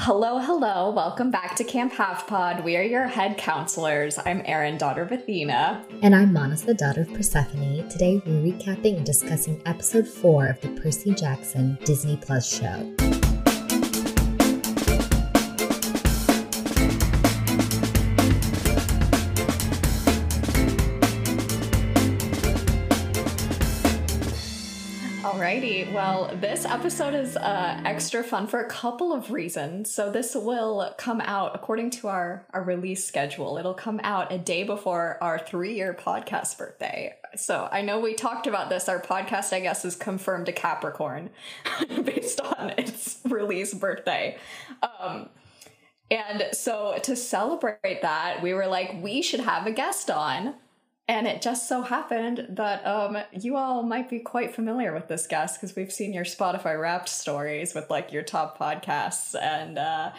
Hello, hello. Welcome back to Camp Half Pod. We are your head counselors. I'm Erin, daughter of Athena. And I'm Manas, the daughter of Persephone. Today we're recapping and discussing episode 4 of the Percy Jackson Disney Plus show. Alrighty, well, this episode is uh, extra fun for a couple of reasons. So this will come out according to our our release schedule. It'll come out a day before our three year podcast birthday. So I know we talked about this. Our podcast, I guess, is confirmed a Capricorn based on its release birthday. Um, and so to celebrate that, we were like, we should have a guest on and it just so happened that um, you all might be quite familiar with this guest because we've seen your Spotify Wrapped stories with like your top podcasts, and uh,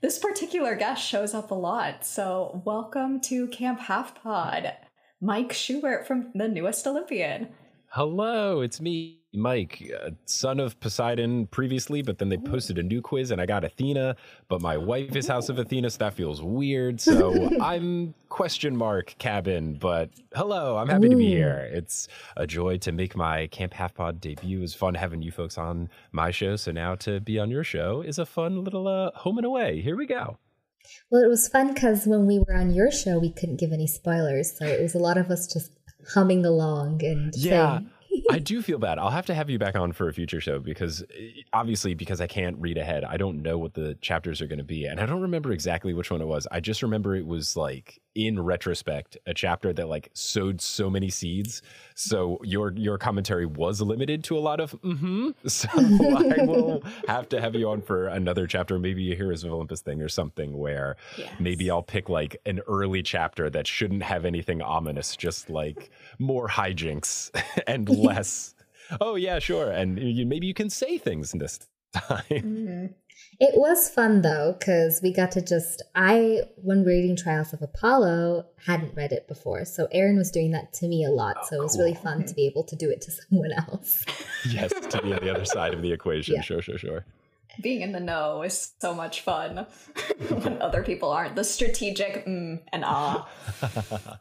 this particular guest shows up a lot. So, welcome to Camp Half Pod, Mike Schubert from the newest Olympian. Hello, it's me, Mike, uh, son of Poseidon previously, but then they posted a new quiz and I got Athena, but my wife is House of Athena, so that feels weird. So I'm question mark cabin, but hello, I'm happy Ooh. to be here. It's a joy to make my Camp Half Pod debut. It was fun having you folks on my show, so now to be on your show is a fun little uh, home and away. Here we go. Well, it was fun because when we were on your show, we couldn't give any spoilers, so it was a lot of us just humming along and yeah. I do feel bad. I'll have to have you back on for a future show because obviously because I can't read ahead, I don't know what the chapters are going to be and I don't remember exactly which one it was. I just remember it was like in retrospect a chapter that like sowed so many seeds. So your your commentary was limited to a lot of mm-hmm. So I will have to have you on for another chapter, maybe a Heroes of Olympus thing or something where yes. maybe I'll pick like an early chapter that shouldn't have anything ominous, just like more hijinks and less. oh yeah, sure, and you, maybe you can say things this time. Mm-hmm. It was fun though, because we got to just, I, when reading Trials of Apollo, hadn't read it before. So Erin was doing that to me a lot. Oh, so it was cool. really fun to be able to do it to someone else. yes, to be on the other side of the equation. Yeah. Sure, sure, sure. Being in the know is so much fun when other people aren't. The strategic mm and ah.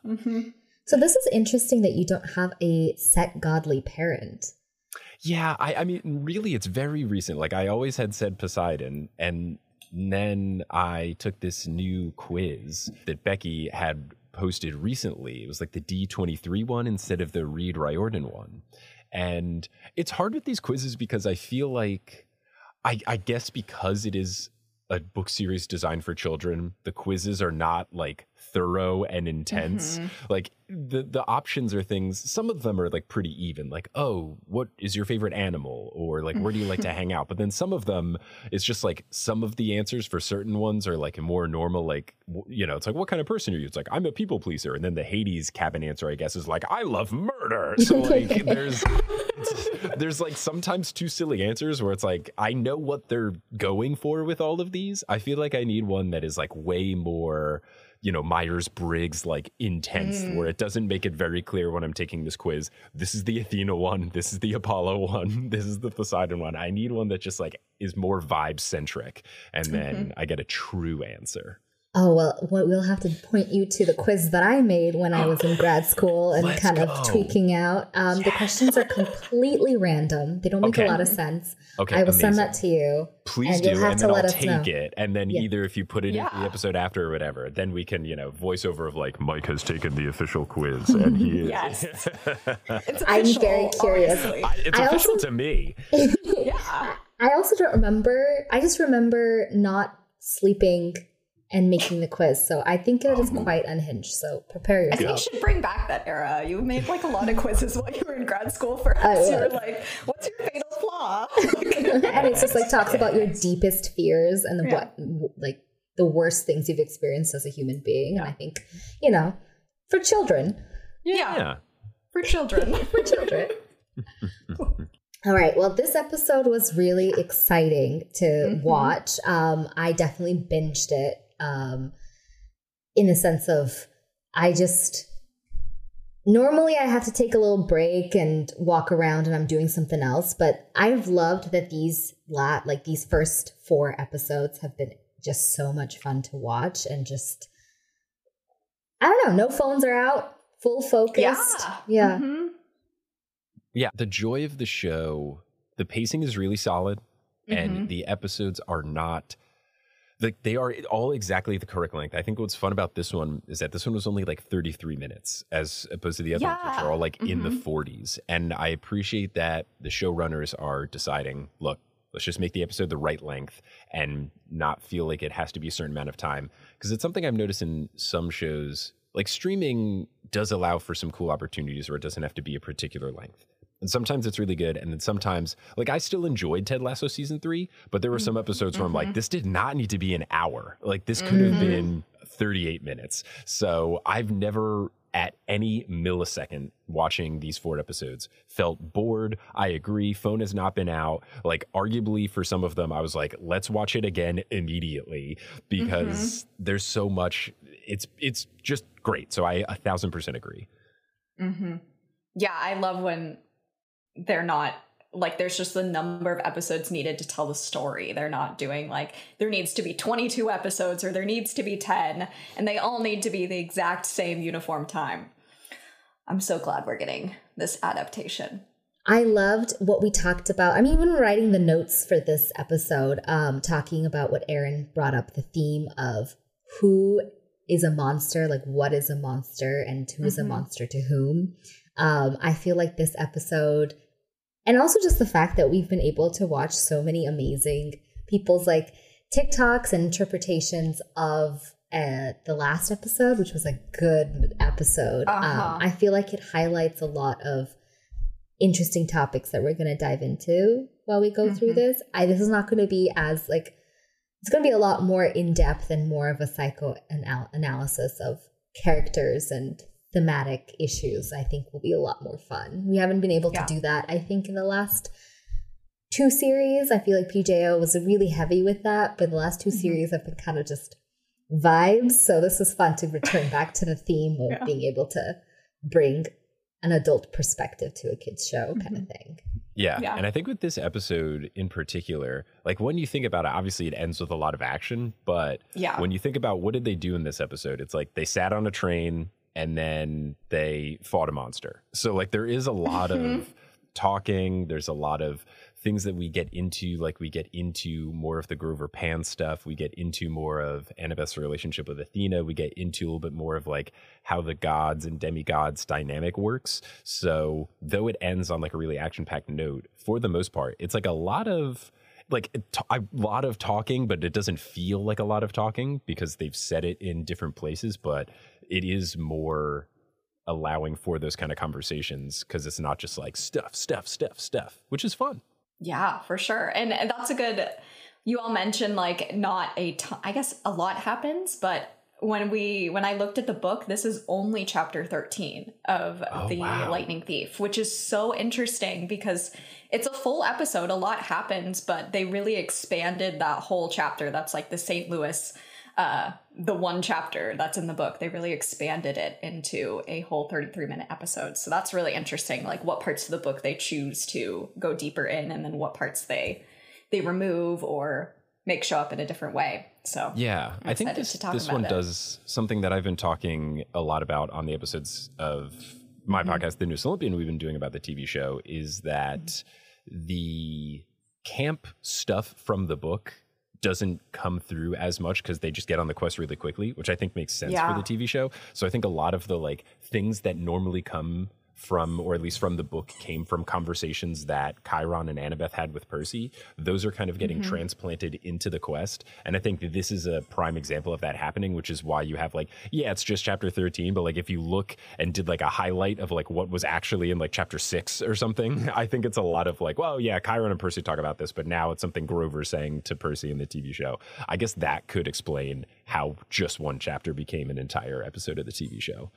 mm-hmm. So this is interesting that you don't have a set godly parent. Yeah, I, I mean, really, it's very recent. Like I always had said Poseidon, and then I took this new quiz that Becky had posted recently. It was like the D23 one instead of the Read Riordan one. And it's hard with these quizzes because I feel like, I, I guess because it is a book series designed for children, the quizzes are not like thorough and intense. Mm-hmm. Like the the options are things. Some of them are like pretty even. Like, oh, what is your favorite animal, or like where do you like to hang out? But then some of them, it's just like some of the answers for certain ones are like more normal. Like you know, it's like what kind of person are you? It's like I'm a people pleaser, and then the Hades cabin answer, I guess, is like I love murder. So like there's there's like sometimes two silly answers where it's like I know what they're going for with all of these. I feel like I need one that is like way more you know Myers Briggs like intense, mm. where it doesn't make it very clear when I'm taking this quiz. This is the Athena one. This is the Apollo one. This is the Poseidon one. I need one that just like is more vibe centric, and then mm-hmm. I get a true answer. Oh, well, we'll have to point you to the quiz that I made when I was in grad school and Let's kind go. of tweaking out. Um, yes. The questions are completely random. They don't make okay. a lot of sense. Okay. I will amazing. send that to you. Please do. and then I'll take know. it. And then yeah. either if you put it yeah. in the episode after or whatever, then we can, you know, voiceover of like, Mike has taken the official quiz and he is. yes. I'm very curious. I, it's I official also, to me. yeah. I also don't remember. I just remember not sleeping and making the quiz. So I think it is quite unhinged. So prepare yourself. I think you should bring back that era. You made like a lot of quizzes while you were in grad school for us. You were like, what's your fatal flaw? and it's just like talks about your deepest fears and yeah. what like the worst things you've experienced as a human being. Yeah. And I think, you know, for children. Yeah. yeah. For children. for children. All right. Well, this episode was really exciting to mm-hmm. watch. Um, I definitely binged it um, in the sense of I just normally I have to take a little break and walk around and I'm doing something else, but I've loved that these la- like these first four episodes have been just so much fun to watch and just I don't know, no phones are out, full focused. Yeah. Yeah. Mm-hmm. Yeah, the joy of the show, the pacing is really solid mm-hmm. and the episodes are not like they are all exactly the correct length. I think what's fun about this one is that this one was only like 33 minutes as opposed to the other yeah. ones, which are all like mm-hmm. in the 40s. Mm-hmm. And I appreciate that the showrunners are deciding, look, let's just make the episode the right length and not feel like it has to be a certain amount of time. Because it's something I've noticed in some shows, like streaming does allow for some cool opportunities where it doesn't have to be a particular length. And sometimes it's really good. And then sometimes, like, I still enjoyed Ted Lasso season three, but there were some episodes where I'm like, mm-hmm. this did not need to be an hour. Like, this could have mm-hmm. been 38 minutes. So I've never at any millisecond watching these four episodes felt bored i agree phone has not been out like arguably for some of them i was like let's watch it again immediately because mm-hmm. there's so much it's it's just great so i a thousand percent agree mm-hmm. yeah i love when they're not like there's just the number of episodes needed to tell the story. They're not doing like there needs to be 22 episodes or there needs to be 10 and they all need to be the exact same uniform time. I'm so glad we're getting this adaptation. I loved what we talked about. I mean, when writing the notes for this episode, um, talking about what Erin brought up, the theme of who is a monster, like what is a monster and who is mm-hmm. a monster to whom. Um, I feel like this episode and also just the fact that we've been able to watch so many amazing people's like TikToks and interpretations of uh, the last episode, which was a good episode. Um, uh-huh. Um, I feel like it highlights a lot of interesting topics that we're going to dive into while we go mm-hmm. through this. I this is not going to be as like it's going to be a lot more in depth and more of a psycho analysis of characters and thematic issues, I think will be a lot more fun. We haven't been able to do that, I think, in the last two series. I feel like PJO was really heavy with that, but the last 2 mm-hmm. series have been kind of just vibes. So this is fun to return back to the theme of yeah. being able to bring an adult perspective to a kids show kind mm-hmm. of thing. Yeah. yeah. And I think with this episode in particular, like when you think about it, obviously it ends with a lot of action, but yeah. when you think about what did they do in this episode, it's like they sat on a train, and then they fought a monster. So like there is a lot of mm-hmm. talking, there's a lot of things that we get into, like we get into more of the Grover Pan stuff. We get into more of Annabeth's relationship with Athena. We get into a little bit more of like how the gods and demigods dynamic works. So though it ends on like a really action packed note, for the most part, it's like a lot of like a lot of talking, but it doesn't feel like a lot of talking because they've said it in different places. But it is more allowing for those kind of conversations because it's not just like stuff, stuff, stuff, stuff, which is fun. Yeah, for sure. And, and that's a good, you all mentioned like not a ton, I guess a lot happens, but when we when I looked at the book, this is only chapter 13 of oh, the wow. Lightning Thief, which is so interesting because it's a full episode. A lot happens, but they really expanded that whole chapter. That's like the St. Louis uh, the one chapter that's in the book, they really expanded it into a whole 33 minute episode. So that's really interesting, like what parts of the book they choose to go deeper in and then what parts they they remove or make show up in a different way. So yeah, i think this this one it. does something that I've been talking a lot about on the episodes of my mm-hmm. podcast, The New Olympian, we've been doing about the TV show, is that mm-hmm. the camp stuff from the book doesn't come through as much because they just get on the quest really quickly, which I think makes sense yeah. for the TV show. So I think a lot of the like things that normally come from, or at least from the book, came from conversations that Chiron and Annabeth had with Percy. Those are kind of getting mm-hmm. transplanted into the quest. And I think this is a prime example of that happening, which is why you have like, yeah, it's just chapter 13, but like if you look and did like a highlight of like what was actually in like chapter six or something, I think it's a lot of like, well, yeah, Chiron and Percy talk about this, but now it's something Grover saying to Percy in the TV show. I guess that could explain how just one chapter became an entire episode of the TV show.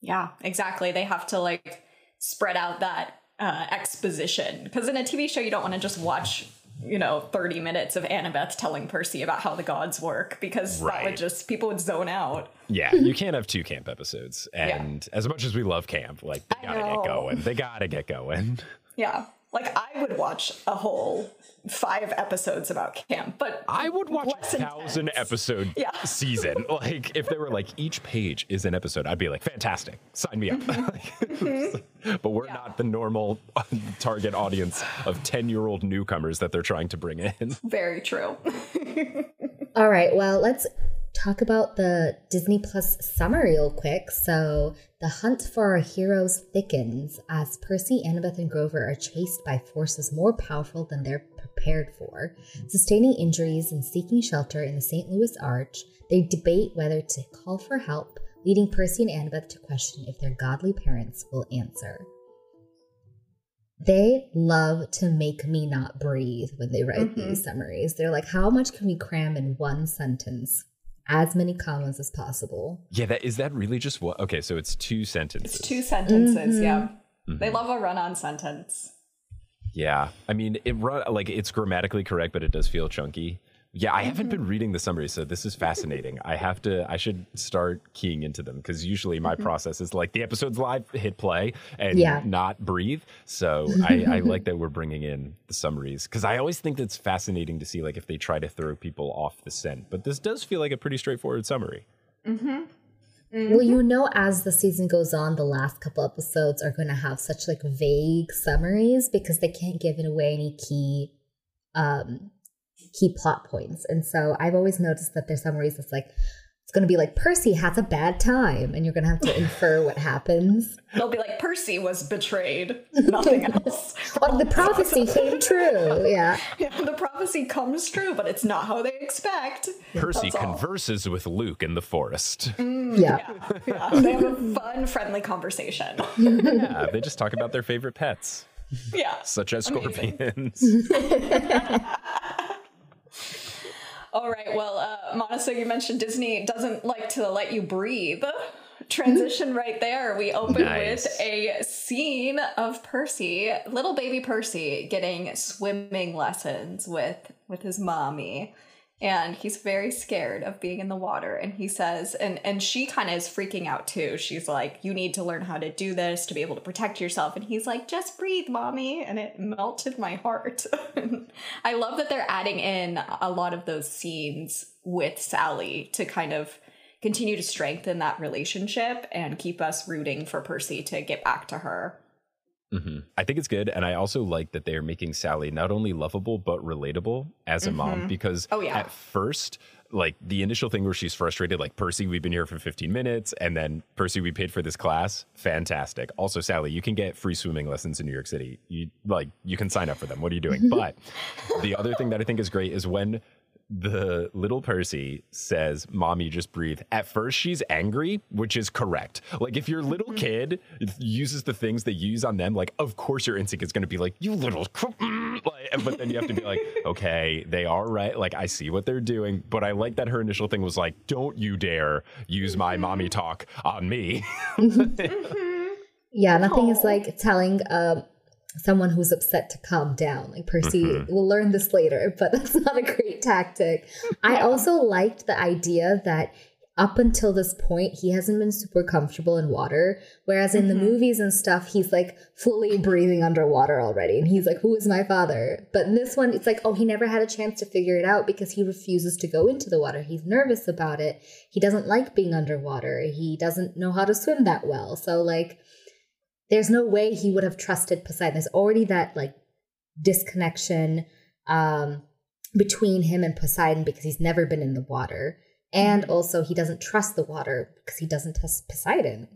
Yeah, exactly. They have to like spread out that uh, exposition because in a TV show you don't want to just watch you know 30 minutes of Annabeth telling Percy about how the gods work because right. that would just people would zone out. Yeah, you can't have two camp episodes. And yeah. as much as we love camp, like they gotta get going. They gotta get going. Yeah. Like I would watch a whole five episodes about camp, but I would watch a thousand episode yeah. season. Like if there were like each page is an episode, I'd be like, fantastic, sign me up. Mm-hmm. but we're yeah. not the normal target audience of ten year old newcomers that they're trying to bring in. Very true. All right, well let's talk about the Disney Plus summer real quick. So, the hunt for our heroes thickens as Percy, Annabeth, and Grover are chased by forces more powerful than they're prepared for. Sustaining injuries and seeking shelter in the St. Louis Arch, they debate whether to call for help, leading Percy and Annabeth to question if their godly parents will answer. They love to make me not breathe when they write mm-hmm. these summaries. They're like, how much can we cram in one sentence? As many commas as possible. Yeah, that is that really just what? Okay, so it's two sentences. It's two sentences. Mm-hmm. Yeah, mm-hmm. they love a run-on sentence. Yeah, I mean, it run like it's grammatically correct, but it does feel chunky. Yeah, I haven't been mm-hmm. reading the summaries, so this is fascinating. I have to, I should start keying into them because usually my mm-hmm. process is like the episode's live, hit play, and yeah. not breathe. So I, I, like that we're bringing in the summaries because I always think that's fascinating to see like if they try to throw people off the scent. But this does feel like a pretty straightforward summary. Mm-hmm. Mm-hmm. Well, you know, as the season goes on, the last couple episodes are going to have such like vague summaries because they can't give it away any key um key plot points. And so I've always noticed that there's summaries that's like, it's going to be like Percy has a bad time, and you're going to have to infer what happens. They'll be like Percy was betrayed, nothing else. well, the prophecy came true. Yeah. yeah. The prophecy comes true, but it's not how they expect. Percy converses with Luke in the forest. Mm, yeah. yeah. yeah. They have a fun, friendly conversation. yeah. They just talk about their favorite pets. Yeah. Such as scorpions. All right. Well, uh, so you mentioned Disney doesn't like to let you breathe. Transition right there. We open nice. with a scene of Percy, little baby Percy, getting swimming lessons with with his mommy and he's very scared of being in the water and he says and and she kind of is freaking out too. She's like you need to learn how to do this to be able to protect yourself. And he's like just breathe mommy and it melted my heart. I love that they're adding in a lot of those scenes with sally to kind of continue to strengthen that relationship and keep us rooting for percy to get back to her Mm-hmm. I think it's good. And I also like that they are making Sally not only lovable, but relatable as a mm-hmm. mom because oh, yeah. at first, like the initial thing where she's frustrated, like Percy, we've been here for 15 minutes, and then Percy, we paid for this class. Fantastic. Also, Sally, you can get free swimming lessons in New York City. You like you can sign up for them. What are you doing? but the other thing that I think is great is when the little Percy says, Mommy, just breathe. At first, she's angry, which is correct. Like, if your little mm-hmm. kid uses the things they use on them, like, of course your instinct is going to be like, You little. Like, but then you have to be like, Okay, they are right. Like, I see what they're doing. But I like that her initial thing was like, Don't you dare use my mommy talk on me. yeah, nothing Aww. is like telling. Uh, someone who's upset to calm down. Like Percy mm-hmm. will learn this later, but that's not a great tactic. I also liked the idea that up until this point, he hasn't been super comfortable in water. Whereas in mm-hmm. the movies and stuff, he's like fully breathing underwater already. And he's like, Who is my father? But in this one, it's like, Oh, he never had a chance to figure it out because he refuses to go into the water. He's nervous about it. He doesn't like being underwater. He doesn't know how to swim that well. So, like, there's no way he would have trusted Poseidon. There's already that like disconnection um, between him and Poseidon because he's never been in the water. And mm-hmm. also, he doesn't trust the water because he doesn't trust Poseidon.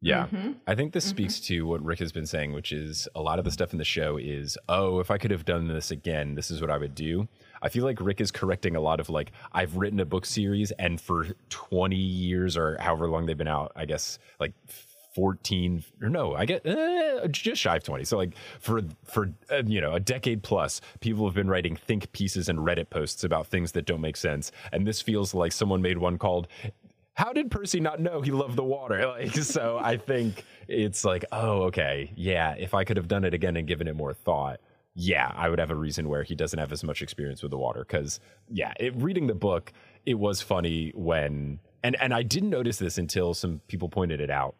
Yeah. Mm-hmm. I think this mm-hmm. speaks to what Rick has been saying, which is a lot of the stuff in the show is, oh, if I could have done this again, this is what I would do. I feel like Rick is correcting a lot of like, I've written a book series and for 20 years or however long they've been out, I guess like 14 or no i get uh, just shy of 20 so like for for uh, you know a decade plus people have been writing think pieces and reddit posts about things that don't make sense. And this feels like someone made one called how did percy not know he loved the water? Like so i think it's like oh okay yeah if i could have done it again and given it more thought yeah i would have a reason where he doesn't have as much experience with the water. Because yeah it, reading the book it was funny when and and i didn't notice this until some people pointed it out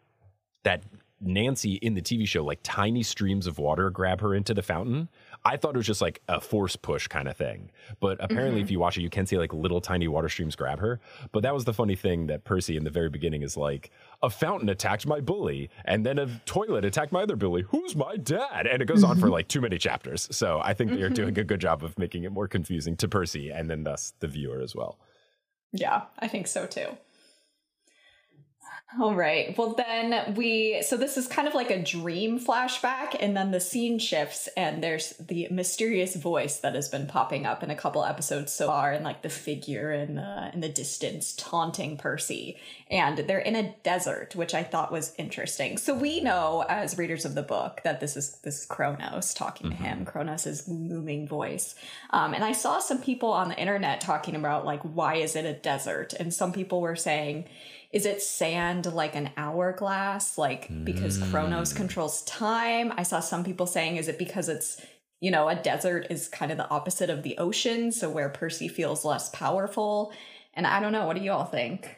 that Nancy in the TV show, like tiny streams of water grab her into the fountain. I thought it was just like a force push kind of thing. But apparently, mm-hmm. if you watch it, you can see like little tiny water streams grab her. But that was the funny thing that Percy in the very beginning is like, a fountain attacked my bully, and then a toilet attacked my other bully. Who's my dad? And it goes on for mm-hmm. like too many chapters. So I think they're doing mm-hmm. a good job of making it more confusing to Percy and then thus the viewer as well. Yeah, I think so too. All right. Well, then we. So this is kind of like a dream flashback, and then the scene shifts, and there's the mysterious voice that has been popping up in a couple episodes so far, and like the figure in the in the distance taunting Percy, and they're in a desert, which I thought was interesting. So we know as readers of the book that this is this is Kronos talking mm-hmm. to him, Kronos's looming voice, um, and I saw some people on the internet talking about like why is it a desert, and some people were saying is it sand like an hourglass like because mm. kronos controls time i saw some people saying is it because it's you know a desert is kind of the opposite of the ocean so where percy feels less powerful and i don't know what do you all think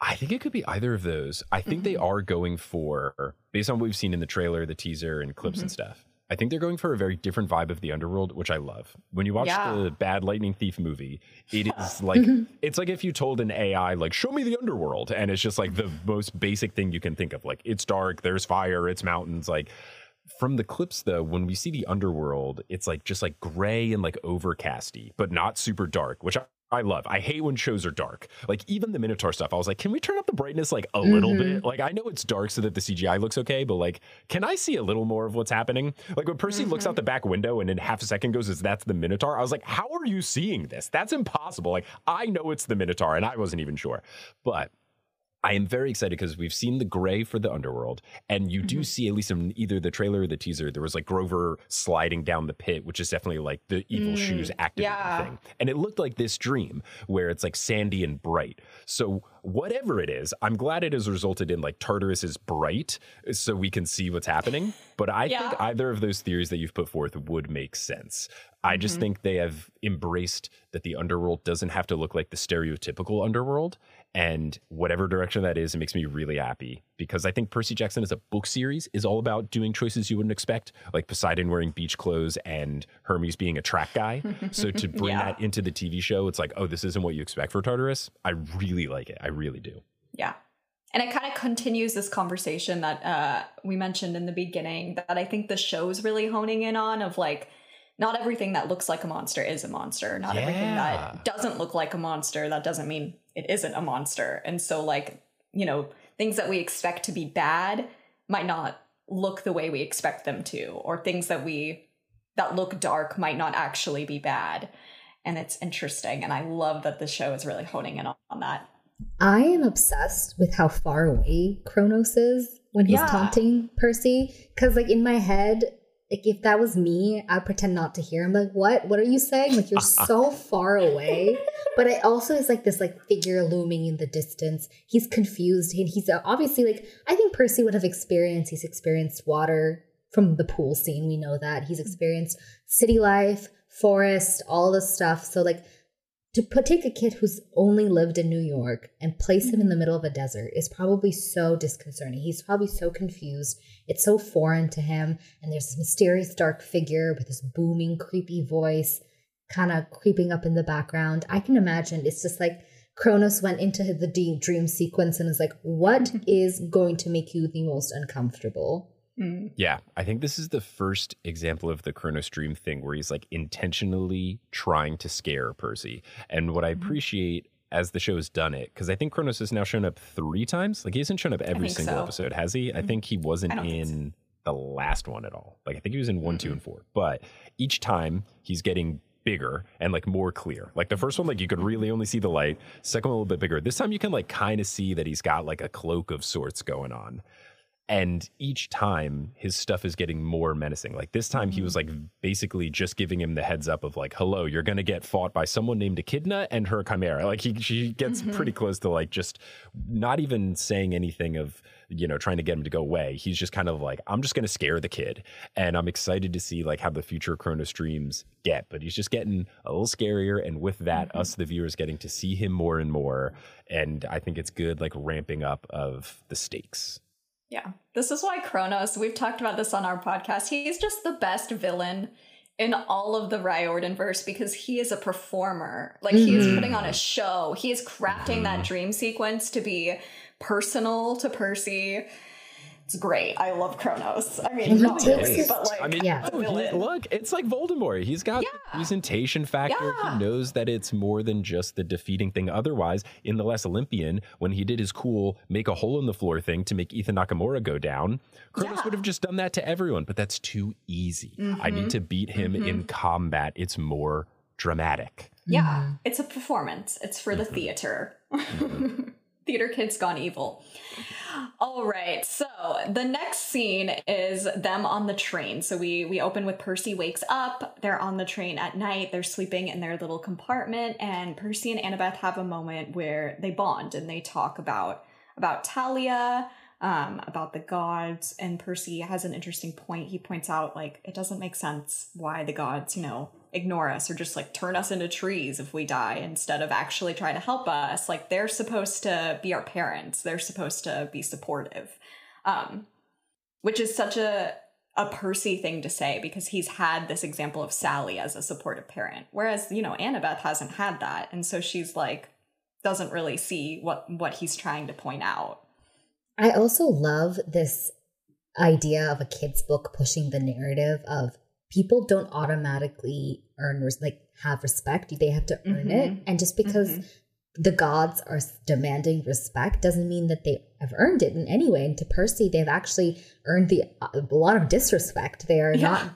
I think it could be either of those. I think mm-hmm. they are going for, based on what we've seen in the trailer, the teaser, and clips mm-hmm. and stuff. I think they're going for a very different vibe of the underworld, which I love. When you watch yeah. the Bad Lightning Thief movie, it is like it's like if you told an AI like show me the underworld and it's just like the most basic thing you can think of. Like it's dark, there's fire, it's mountains, like from the clips though when we see the underworld it's like just like gray and like overcasty but not super dark which I, I love. I hate when shows are dark. Like even the Minotaur stuff, I was like, can we turn up the brightness like a mm-hmm. little bit? Like I know it's dark so that the CGI looks okay, but like, can I see a little more of what's happening? Like when Percy mm-hmm. looks out mm-hmm. the back window and in half a second goes, "Is that's the Minotaur?" I was like, how are you seeing this? That's impossible. Like I know it's the Minotaur, and I wasn't even sure, but I am very excited because we've seen the gray for the underworld, and you do mm-hmm. see at least in either the trailer or the teaser, there was like Grover sliding down the pit, which is definitely like the evil mm, shoes activating yeah. thing, and it looked like this dream where it's like sandy and bright. So whatever it is, I'm glad it has resulted in like Tartarus is bright, so we can see what's happening. But I yeah. think either of those theories that you've put forth would make sense. I just mm-hmm. think they have embraced that the underworld doesn't have to look like the stereotypical underworld and whatever direction that is, it makes me really happy because I think Percy Jackson as a book series is all about doing choices you wouldn't expect, like Poseidon wearing beach clothes and Hermes being a track guy. so to bring yeah. that into the TV show, it's like, oh, this isn't what you expect for Tartarus. I really like it. I really do. Yeah. And it kind of continues this conversation that uh, we mentioned in the beginning that I think the show's really honing in on of like, not everything that looks like a monster is a monster. Not yeah. everything that doesn't look like a monster, that doesn't mean it isn't a monster. And so, like, you know, things that we expect to be bad might not look the way we expect them to, or things that we that look dark might not actually be bad. And it's interesting. And I love that the show is really honing in on, on that. I am obsessed with how far away Kronos is when he's yeah. taunting Percy. Because, like, in my head, like if that was me, I'd pretend not to hear. I'm like, what? What are you saying? Like you're so far away. But it also is like this like figure looming in the distance. He's confused and he's uh, obviously like I think Percy would have experienced. He's experienced water from the pool scene. We know that he's mm. experienced city life, forest, all this stuff. So like to put take a kid who's only lived in New York and place him in the mm-hmm. middle of a desert is probably so disconcerting. He's probably so confused. It's so foreign to him. And there's this mysterious dark figure with this booming, creepy voice kind of creeping up in the background. I can imagine it's just like Kronos went into the dream sequence and is like, what mm-hmm. is going to make you the most uncomfortable? Mm. Yeah, I think this is the first example of the Kronos Dream thing where he's like intentionally trying to scare Percy. And what I mm-hmm. appreciate as the show's done it, because I think Kronos has now shown up three times. Like he hasn't shown up every single so. episode, has he? Mm-hmm. I think he wasn't in so. the last one at all. Like I think he was in one, mm-hmm. two, and four. But each time he's getting bigger and like more clear. Like the first one, like you could really only see the light. Second one a little bit bigger. This time you can like kind of see that he's got like a cloak of sorts going on and each time his stuff is getting more menacing like this time mm-hmm. he was mm-hmm. like basically just giving him the heads up of like hello you're gonna get fought by someone named echidna and her chimera like he she gets mm-hmm. pretty close to like just not even saying anything of you know trying to get him to go away he's just kind of like i'm just gonna scare the kid and i'm excited to see like how the future of Kronos dreams get but he's just getting a little scarier and with that mm-hmm. us the viewers getting to see him more and more and i think it's good like ramping up of the stakes yeah. This is why Kronos, we've talked about this on our podcast, he's just the best villain in all of the Riordan verse because he is a performer. Like mm-hmm. he is mm-hmm. putting on a show. He is crafting that mm-hmm. dream sequence to be personal to Percy it's great. I love Kronos. I mean, not really, but like, I mean, yeah. Oh, look, it's like Voldemort. He's got yeah. the presentation factor. Yeah. He knows that it's more than just the defeating thing. Otherwise, in The Last Olympian, when he did his cool make a hole in the floor thing to make Ethan Nakamura go down, Kronos yeah. would have just done that to everyone, but that's too easy. Mm-hmm. I need mm-hmm. to beat him mm-hmm. in combat. It's more dramatic. Yeah, mm-hmm. it's a performance. It's for the mm-hmm. theater. Theater kids gone evil. All right. So the next scene is them on the train. So we we open with Percy wakes up. They're on the train at night. They're sleeping in their little compartment, and Percy and Annabeth have a moment where they bond and they talk about about Thalia, um, about the gods. And Percy has an interesting point. He points out like it doesn't make sense why the gods, you know, ignore us or just like turn us into trees if we die instead of actually trying to help us. Like they're supposed to be our parents. They're supposed to be supportive. Um, which is such a a Percy thing to say because he's had this example of Sally as a supportive parent. Whereas, you know, Annabeth hasn't had that. And so she's like doesn't really see what what he's trying to point out. I also love this idea of a kid's book pushing the narrative of people don't automatically earn like have respect. They have to earn mm-hmm. it and just because mm-hmm. the gods are demanding respect doesn't mean that they have earned it in any way. And to percy they've actually earned the a lot of disrespect. They are yeah. not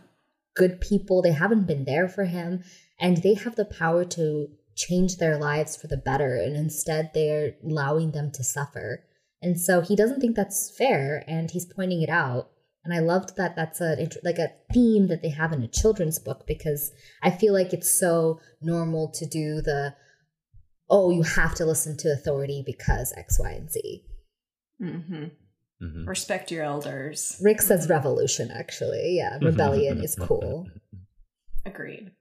good people. They haven't been there for him. And they have the power to change their lives for the better. And instead they're allowing them to suffer and so he doesn't think that's fair and he's pointing it out and I loved that that's a like a theme that they have in a children's book because I feel like it's so normal to do the oh you have to listen to authority because X, Y, and Z. Mm-hmm. Mm-hmm. Respect your elders. Rick says revolution. Actually, yeah, rebellion is cool. Agreed.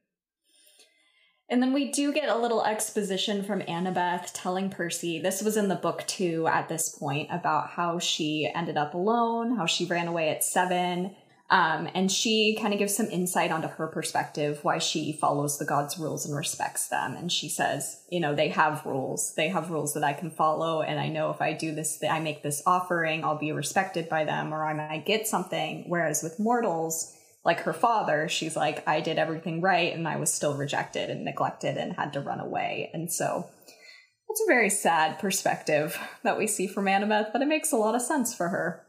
And then we do get a little exposition from Annabeth telling Percy, this was in the book too at this point, about how she ended up alone, how she ran away at seven. Um, and she kind of gives some insight onto her perspective, why she follows the gods' rules and respects them. And she says, you know, they have rules. They have rules that I can follow. And I know if I do this, I make this offering, I'll be respected by them or I might get something. Whereas with mortals, like her father, she's like, I did everything right and I was still rejected and neglected and had to run away. And so it's a very sad perspective that we see from Annabeth, but it makes a lot of sense for her.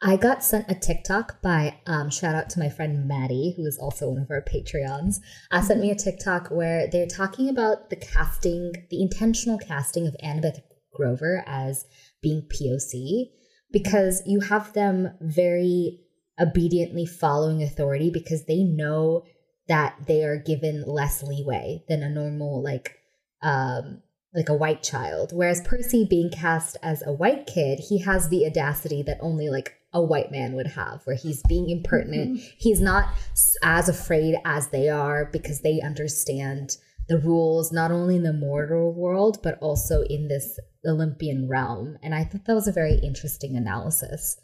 I got sent a TikTok by um, shout out to my friend Maddie, who is also one of our Patreons. Uh, sent me a TikTok where they're talking about the casting, the intentional casting of Annabeth Grover as being POC, because you have them very obediently following authority because they know that they are given less leeway than a normal like um like a white child. Whereas percy being cast as a white kid he has the audacity that only like a white man would have where he's being impertinent. Mm-hmm. he's not as afraid as they are because they understand the rules not only in the mortal world but also in this olympian realm. And i thought that was a very interesting analysis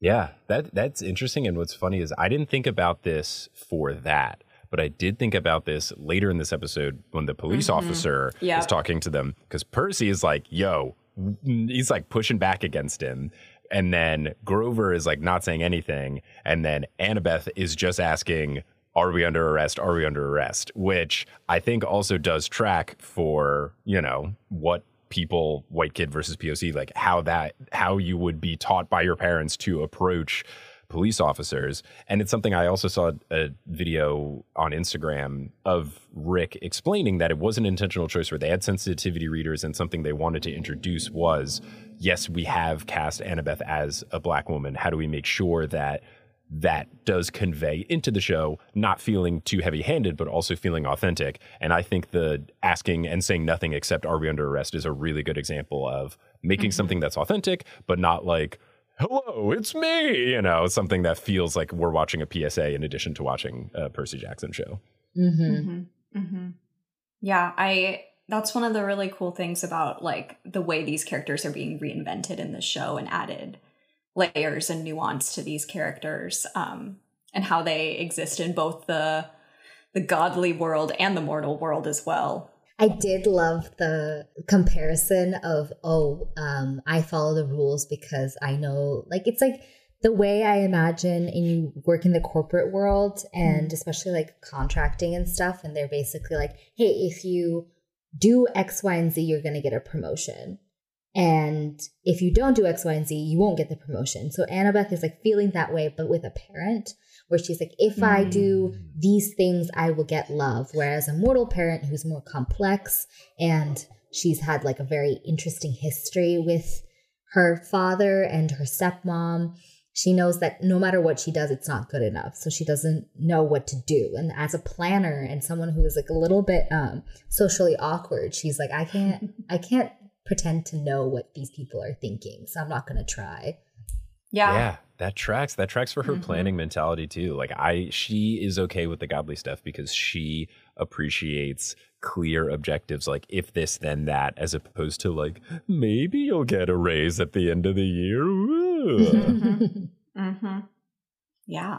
yeah, that that's interesting. And what's funny is I didn't think about this for that, but I did think about this later in this episode when the police mm-hmm. officer yep. is talking to them because Percy is like, "Yo," he's like pushing back against him. And then Grover is like not saying anything. And then Annabeth is just asking, are we under arrest? Are we under arrest? Which I think also does track for, you know, what people white kid versus poc like how that how you would be taught by your parents to approach police officers. And it's something i also saw a video on instagram of rick explaining that it was an intentional choice where they had sensitivity readers and something they wanted to introduce was yes we have cast annabeth as a black woman. How do we make sure that that does convey into the show, not feeling too heavy handed, but also feeling authentic. And I think the asking and saying nothing except are we under arrest is a really good example of making mm-hmm. something that's authentic, but not like, hello, it's me, you know, something that feels like we're watching a PSA in addition to watching a Percy Jackson show. Mm-hmm. Mm-hmm. mm-hmm. Yeah, I. That's one of the really cool things about like the way these characters are being reinvented in the show and added layers and nuance to these characters um, and how they exist in both the the godly world and the mortal world as well. I did love the comparison of oh, um, I follow the rules because I know like it's like the way I imagine and you work in the corporate world and mm. especially like contracting and stuff, and they're basically like, hey, if you do X, Y, and Z, you're gonna get a promotion. And if you don't do X, Y, and Z, you won't get the promotion. So Annabeth is like feeling that way, but with a parent where she's like, if mm. I do mm. these things, I will get love. Whereas a mortal parent who's more complex and she's had like a very interesting history with her father and her stepmom. She knows that no matter what she does, it's not good enough. So she doesn't know what to do. And as a planner and someone who is like a little bit um, socially awkward, she's like, I can't, I can't pretend to know what these people are thinking. So I'm not going to try. Yeah. Yeah. That tracks. That tracks for her mm-hmm. planning mentality too. Like I she is okay with the godly stuff because she appreciates clear objectives like if this then that as opposed to like maybe you'll get a raise at the end of the year. mm-hmm. mm-hmm. Yeah.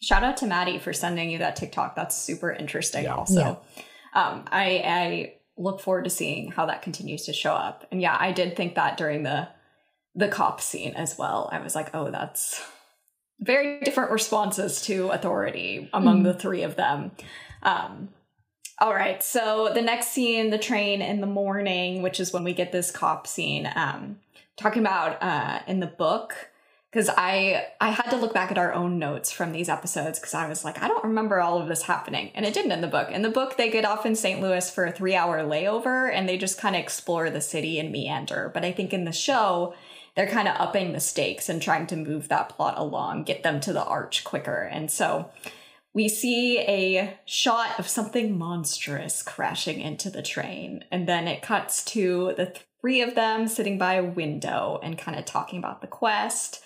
Shout out to Maddie for sending you that TikTok. That's super interesting yeah. also. Yeah. Um I I look forward to seeing how that continues to show up. And yeah, I did think that during the the cop scene as well. I was like, oh, that's very different responses to authority among mm. the three of them. Um, all right, so the next scene, the train in the morning, which is when we get this cop scene, um, talking about uh, in the book because I I had to look back at our own notes from these episodes because I was like I don't remember all of this happening and it didn't in the book. In the book they get off in St. Louis for a 3-hour layover and they just kind of explore the city and meander. But I think in the show they're kind of upping the stakes and trying to move that plot along, get them to the arch quicker. And so we see a shot of something monstrous crashing into the train and then it cuts to the three of them sitting by a window and kind of talking about the quest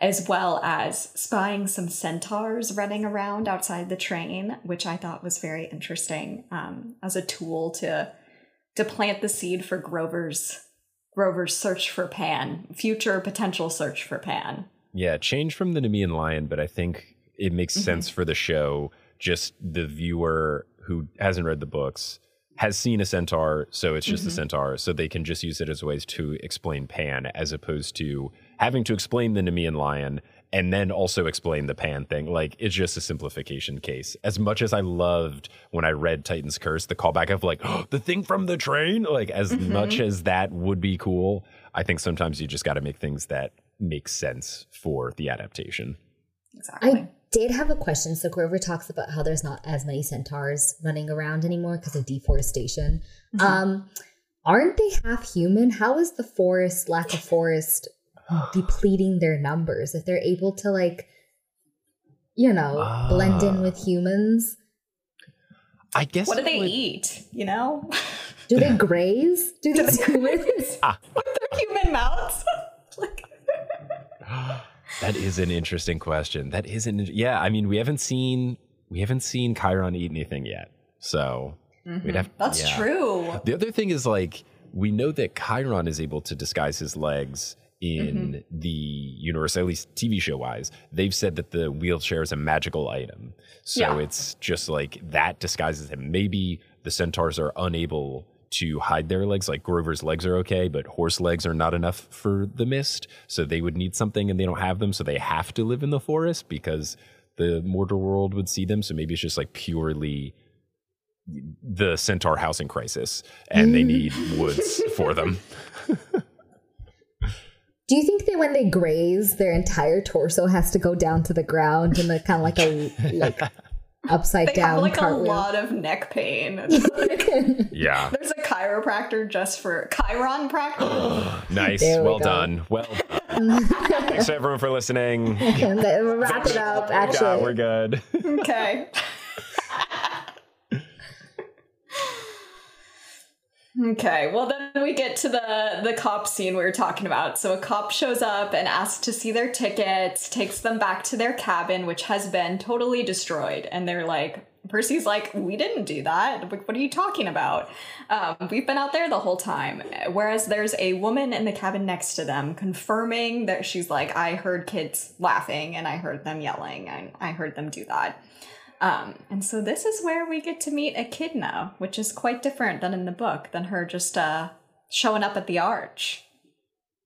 as well as spying some centaurs running around outside the train, which I thought was very interesting um, as a tool to to plant the seed for Grover's Grover's search for Pan, future potential search for Pan. Yeah, change from the Nemean lion, but I think it makes mm-hmm. sense for the show. Just the viewer who hasn't read the books has seen a centaur, so it's just mm-hmm. a centaur, so they can just use it as ways to explain Pan, as opposed to having to explain the Nemean lion and then also explain the pan thing. Like it's just a simplification case. As much as I loved when I read Titan's Curse, the callback of like oh, the thing from the train, like as mm-hmm. much as that would be cool, I think sometimes you just got to make things that make sense for the adaptation. Exactly. I did have a question. So Grover talks about how there's not as many centaurs running around anymore because of deforestation. Mm-hmm. Um, aren't they half human? How is the forest, lack of forest, depleting their numbers. If they're able to like you know uh, blend in with humans. I guess what do they would... eat you know? Do they graze? Do they humans? Ah. with their human mouths? Like that is an interesting question. That is an yeah i mean we haven't seen we haven't seen chiron eat anything yet so mm-hmm. we'd have that's yeah. true. The other thing is like we know that chiron is able to disguise his legs in mm-hmm. the universe, at least TV show wise, they've said that the wheelchair is a magical item. So yeah. it's just like that disguises him. Maybe the centaurs are unable to hide their legs. Like Grover's legs are okay, but horse legs are not enough for the mist. So they would need something and they don't have them. So they have to live in the forest because the mortal world would see them. So maybe it's just like purely the centaur housing crisis and they need woods for them. Do you think that when they graze, their entire torso has to go down to the ground and the kind of like a like upside they down? Have like cartwheel? a lot of neck pain. yeah, there's a chiropractor just for chiron practice. nice, we well go. done, well done. Thanks everyone for listening. Wrap it up. Actually, yeah, we're good. Okay. Okay, well then we get to the the cop scene we were talking about. So a cop shows up and asks to see their tickets, takes them back to their cabin, which has been totally destroyed, and they're like, Percy's like, we didn't do that. What are you talking about? Um, we've been out there the whole time. Whereas there's a woman in the cabin next to them confirming that she's like, I heard kids laughing and I heard them yelling and I heard them do that. Um, and so this is where we get to meet Echidna, which is quite different than in the book, than her just uh, showing up at the arch.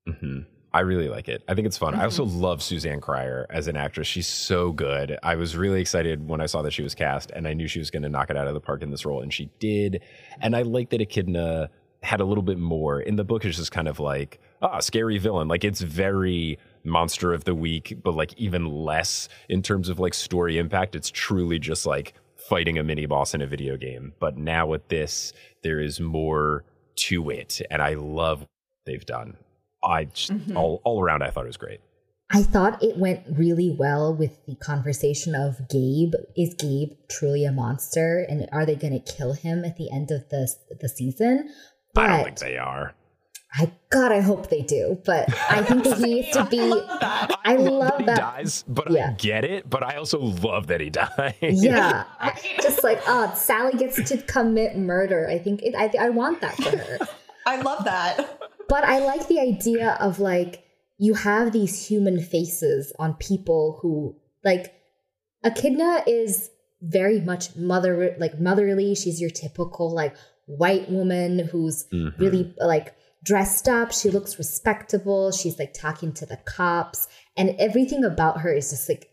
Mm-hmm. I really like it. I think it's fun. Mm-hmm. I also mm-hmm. love Suzanne Cryer as an actress. She's so good. I was really excited when I saw that she was cast, and I knew she was going to knock it out of the park in this role, and she did. And I like that Echidna had a little bit more. In the book, it's just kind of like, ah, scary villain. Like it's very monster of the week, but like even less in terms of like story impact. It's truly just like fighting a mini boss in a video game. But now with this, there is more to it, and I love what they've done. I just, mm-hmm. all all around, I thought it was great. I thought it went really well with the conversation of Gabe. Is Gabe truly a monster, and are they going to kill him at the end of the the season? But I don't think they are. I God, I hope they do, but I think that he needs to be. I love that. I love that, that. dies, but yeah. I get it. But I also love that he dies. Yeah, just like oh, Sally gets to commit murder. I think it, I I want that for her. I love that. But I like the idea of like you have these human faces on people who like Echidna is very much mother like motherly. She's your typical like white woman who's mm-hmm. really like dressed up. She looks respectable. She's like talking to the cops, and everything about her is just like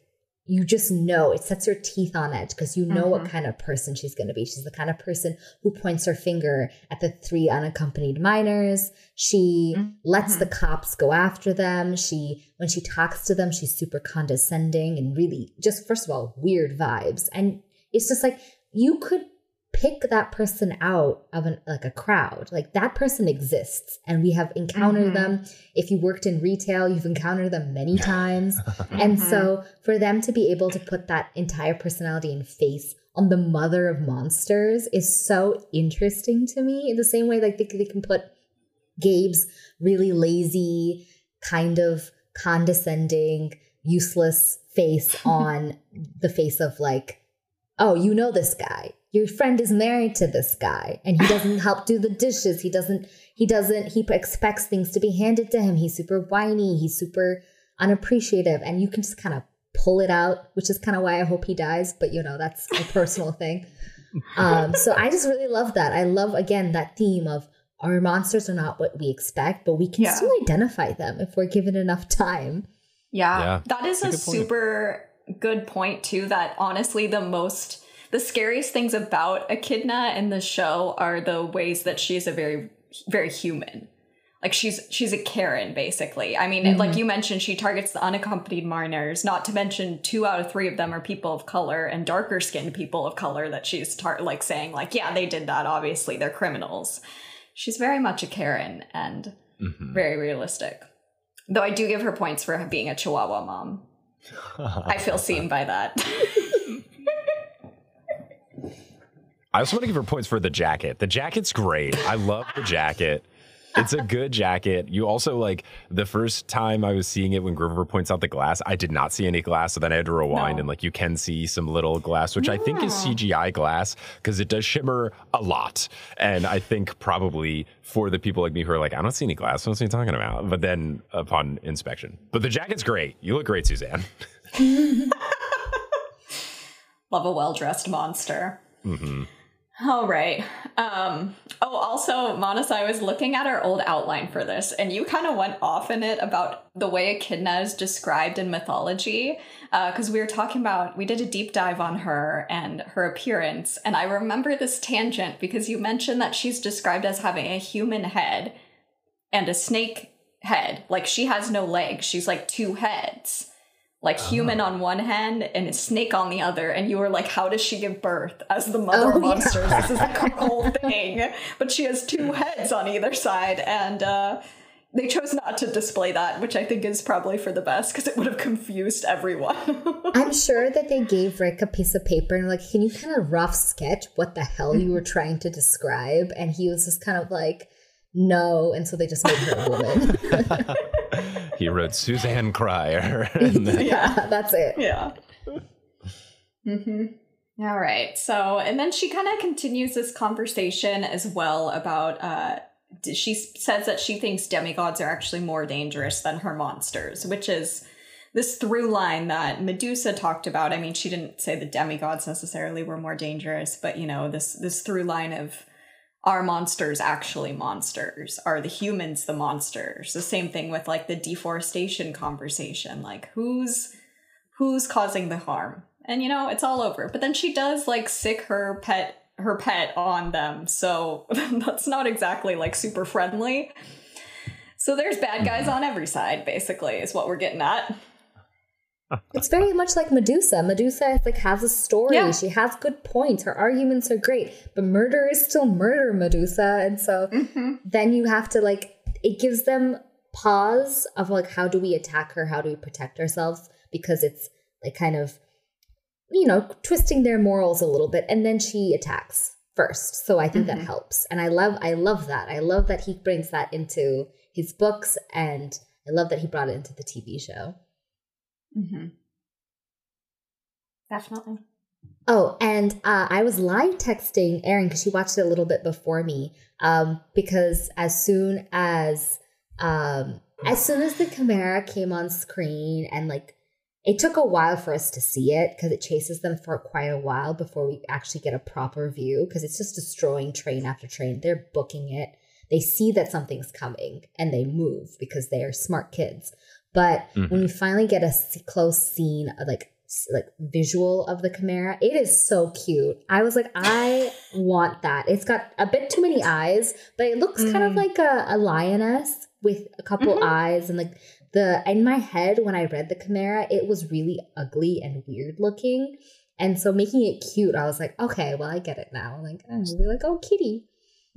you just know it sets her teeth on edge because you know mm-hmm. what kind of person she's going to be. She's the kind of person who points her finger at the three unaccompanied minors. She mm-hmm. lets the cops go after them. She, when she talks to them, she's super condescending and really just, first of all, weird vibes. And it's just like you could pick that person out of an like a crowd like that person exists and we have encountered mm-hmm. them if you worked in retail you've encountered them many times and mm-hmm. so for them to be able to put that entire personality and face on the mother of monsters is so interesting to me in the same way like they, they can put gabe's really lazy kind of condescending useless face on the face of like oh you know this guy. Your friend is married to this guy and he doesn't help do the dishes. He doesn't he doesn't he expects things to be handed to him. He's super whiny he's super unappreciative and you can just kind of pull it out which is kind of why i hope he dies but you know that's a personal thing. Um, so i just really love that. I love again that theme of our monsters are not what we expect but we can yeah. still identify them if we're given enough time. Yeah, yeah. that is a, a super good point too that honestly the most the scariest things about Echidna in the show are the ways that she is a very, very human. Like she's she's a Karen basically. I mean, mm-hmm. like you mentioned, she targets the unaccompanied minors. Not to mention, two out of three of them are people of color and darker skinned people of color. That she's tar- like saying like, yeah, they did that. Obviously, they're criminals. She's very much a Karen and mm-hmm. very realistic. Though I do give her points for being a Chihuahua mom. I feel seen by that. I also want to give her points for the jacket. The jacket's great. I love the jacket. It's a good jacket. You also like the first time I was seeing it when Grover points out the glass, I did not see any glass. So then I had to rewind no. and like you can see some little glass, which yeah. I think is CGI glass because it does shimmer a lot. And I think probably for the people like me who are like, I don't see any glass. What's he talking about? But then upon inspection, but the jacket's great. You look great, Suzanne. Love a well dressed monster. Mm-hmm. All right. Um, oh, also, Monis, I was looking at our old outline for this, and you kind of went off in it about the way Echidna is described in mythology. Because uh, we were talking about, we did a deep dive on her and her appearance. And I remember this tangent because you mentioned that she's described as having a human head and a snake head. Like she has no legs, she's like two heads like oh. human on one hand and a snake on the other. And you were like how does she give birth as the mother oh, monsters yeah. this is the whole thing. But she has two heads on either side. And uh, they chose not to display that which i think is probably for the best because it would have confused everyone. I'm sure that they gave rick a piece of paper and like can you kind of rough sketch what the hell you were trying to describe? And he was just kind of like no. And so they just made her a woman he wrote Suzanne Cryer. yeah, that's it. Yeah. Mm-hmm. All right. So, and then she kind of continues this conversation as well about. uh she says that she thinks demigods are actually more dangerous than her monsters, which is this through line that Medusa talked about. I mean, she didn't say the demigods necessarily were more dangerous, but you know, this this through line of are monsters actually monsters? Are the humans the monsters? The same thing with like the deforestation conversation. Like who's who's causing the harm? And you know, it's all over. But then she does like sick her pet her pet on them. So that's not exactly like super friendly. So there's bad guys on every side basically is what we're getting at it's very much like Medusa. Medusa like has a story. Yeah. She has good points. Her arguments are great, but murder is still murder, Medusa. And so mm-hmm. then you have to like it gives them pause of like how do we attack her? How do we protect ourselves? Because it's like kind of you know twisting their morals a little bit, and then she attacks first. So I think mm-hmm. that helps, and I love I love that. I love that he brings that into his books, and I love that he brought it into the TV show. Mm-hmm. Definitely. Oh, and uh, I was live texting Erin because she watched it a little bit before me. Um, because as soon as um, as soon as the Chimera came on screen and like it took a while for us to see it because it chases them for quite a while before we actually get a proper view because it's just destroying train after train. They're booking it. They see that something's coming and they move because they are smart kids. But mm-hmm. when we finally get a close scene, like like visual of the chimera, it is so cute. I was like, I want that. It's got a bit too many eyes, but it looks mm. kind of mm. like a, a, lioness with a couple mm-hmm. eyes and like the in my head when I read the chimera, it was really ugly and weird looking. And so making it cute, I was like, okay, well, I get it now. Like, I'm really like, oh, kitty.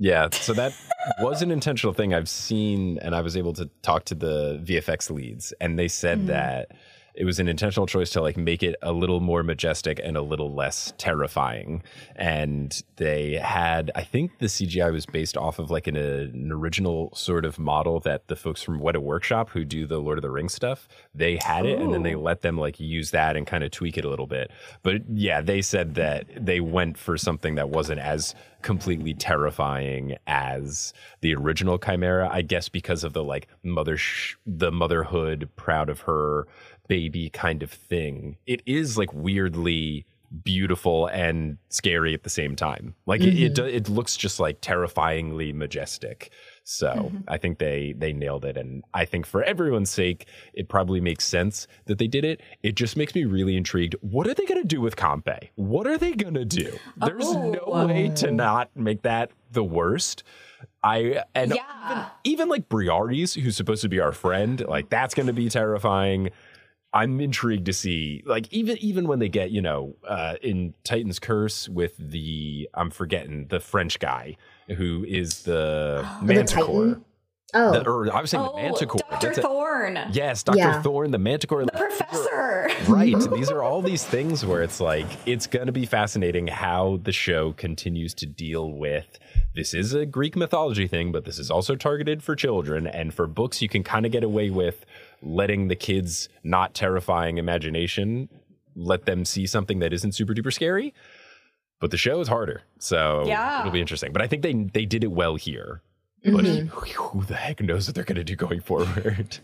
Yeah, so that was an intentional thing I've seen, and I was able to talk to the VFX leads, and they said mm-hmm. that it was an intentional choice to like make it a little more majestic and a little less terrifying. And they had, I think the CGI was based off of like an, an original sort of model that the folks from Weta Workshop who do the Lord of the Rings stuff, they had it and then they let them like use that and kind of tweak it a little bit. But yeah, they said that they went for something that wasn't as completely terrifying as the original Chimera, I guess because of the like mother sh- the motherhood proud of her baby kind of thing. It is like weirdly beautiful and scary at the same time. Like mm-hmm. it, it, mm-hmm. it looks just like terrifyingly majestic. So mm-hmm. I think they they nailed it, and I think for everyone's sake, it probably makes sense that they did it. It just makes me really intrigued. What are they going to do with Campe? What are they going to do? There's oh. no way to not make that the worst. I and yeah. even, even like Briares, who's supposed to be our friend, like that's going to be terrifying. I'm intrigued to see, like even even when they get, you know, uh, in Titan's Curse with the I'm forgetting the French guy who is the Manticore. Oh, the, or I was saying oh, the Manticore. Dr. Thorne. Yes, Dr. Yeah. Thorne, the Manticore. The professor. right. these are all these things where it's like, it's going to be fascinating how the show continues to deal with this is a Greek mythology thing, but this is also targeted for children. And for books, you can kind of get away with letting the kids not terrifying imagination let them see something that isn't super duper scary. But the show is harder, so yeah. it'll be interesting. But I think they they did it well here. But mm-hmm. who, who the heck knows what they're going to do going forward?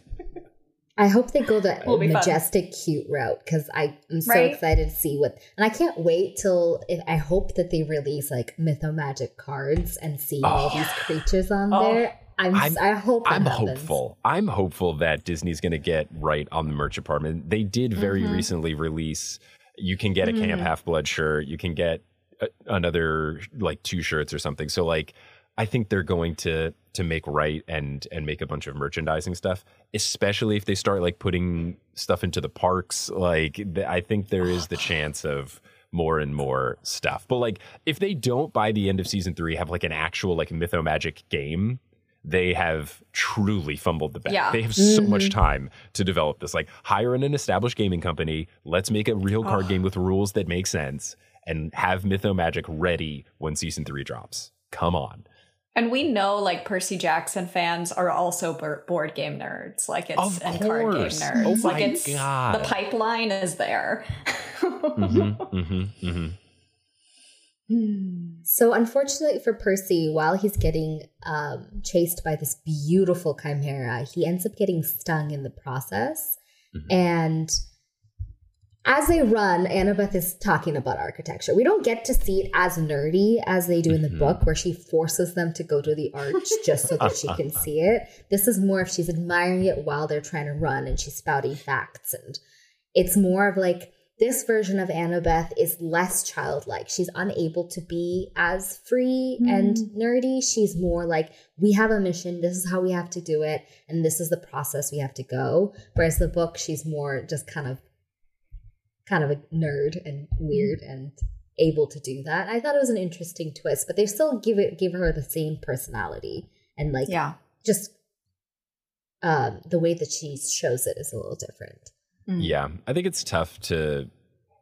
I hope they go the majestic, fun. cute route because I'm so right? excited to see what. And I can't wait till if, I hope that they release like Mythomagic cards and see oh. all these creatures on oh. there. I'm, I'm, i hope I'm happens. hopeful. I'm hopeful that Disney's going to get right on the merch department. They did very mm-hmm. recently release. You can get a mm-hmm. Camp Half Blood shirt. You can get a, another like two shirts or something. So like I think they're going to to make right and and make a bunch of merchandising stuff, especially if they start like putting stuff into the parks. Like th- I think there is the chance of more and more stuff. But like if they don't by the end of season 3 have like an actual like Mythomagic game, they have truly fumbled the bag. Yeah. They have mm-hmm. so much mm-hmm. time to develop this. Like hire an established gaming company, let's make a real card oh. game with rules that make sense and have Mythomagic ready when season 3 drops. Come on. And we know like Percy Jackson fans are also board game nerds. Like it's of and course. card game nerds. Oh like it's God. the pipeline is there. mm-hmm, mm-hmm, mm-hmm. So unfortunately for Percy, while he's getting um, chased by this beautiful chimera, he ends up getting stung in the process. Mm-hmm. And as they run, Annabeth is talking about architecture. We don't get to see it as nerdy as they do in the mm-hmm. book, where she forces them to go to the arch just so that she can see it. This is more if she's admiring it while they're trying to run and she's spouting facts. And it's more of like this version of Annabeth is less childlike. She's unable to be as free mm. and nerdy. She's more like, we have a mission. This is how we have to do it. And this is the process we have to go. Whereas the book, she's more just kind of kind of a nerd and weird and able to do that. I thought it was an interesting twist, but they still give it give her the same personality and like yeah, just um, the way that she shows it is a little different. Mm. Yeah, I think it's tough to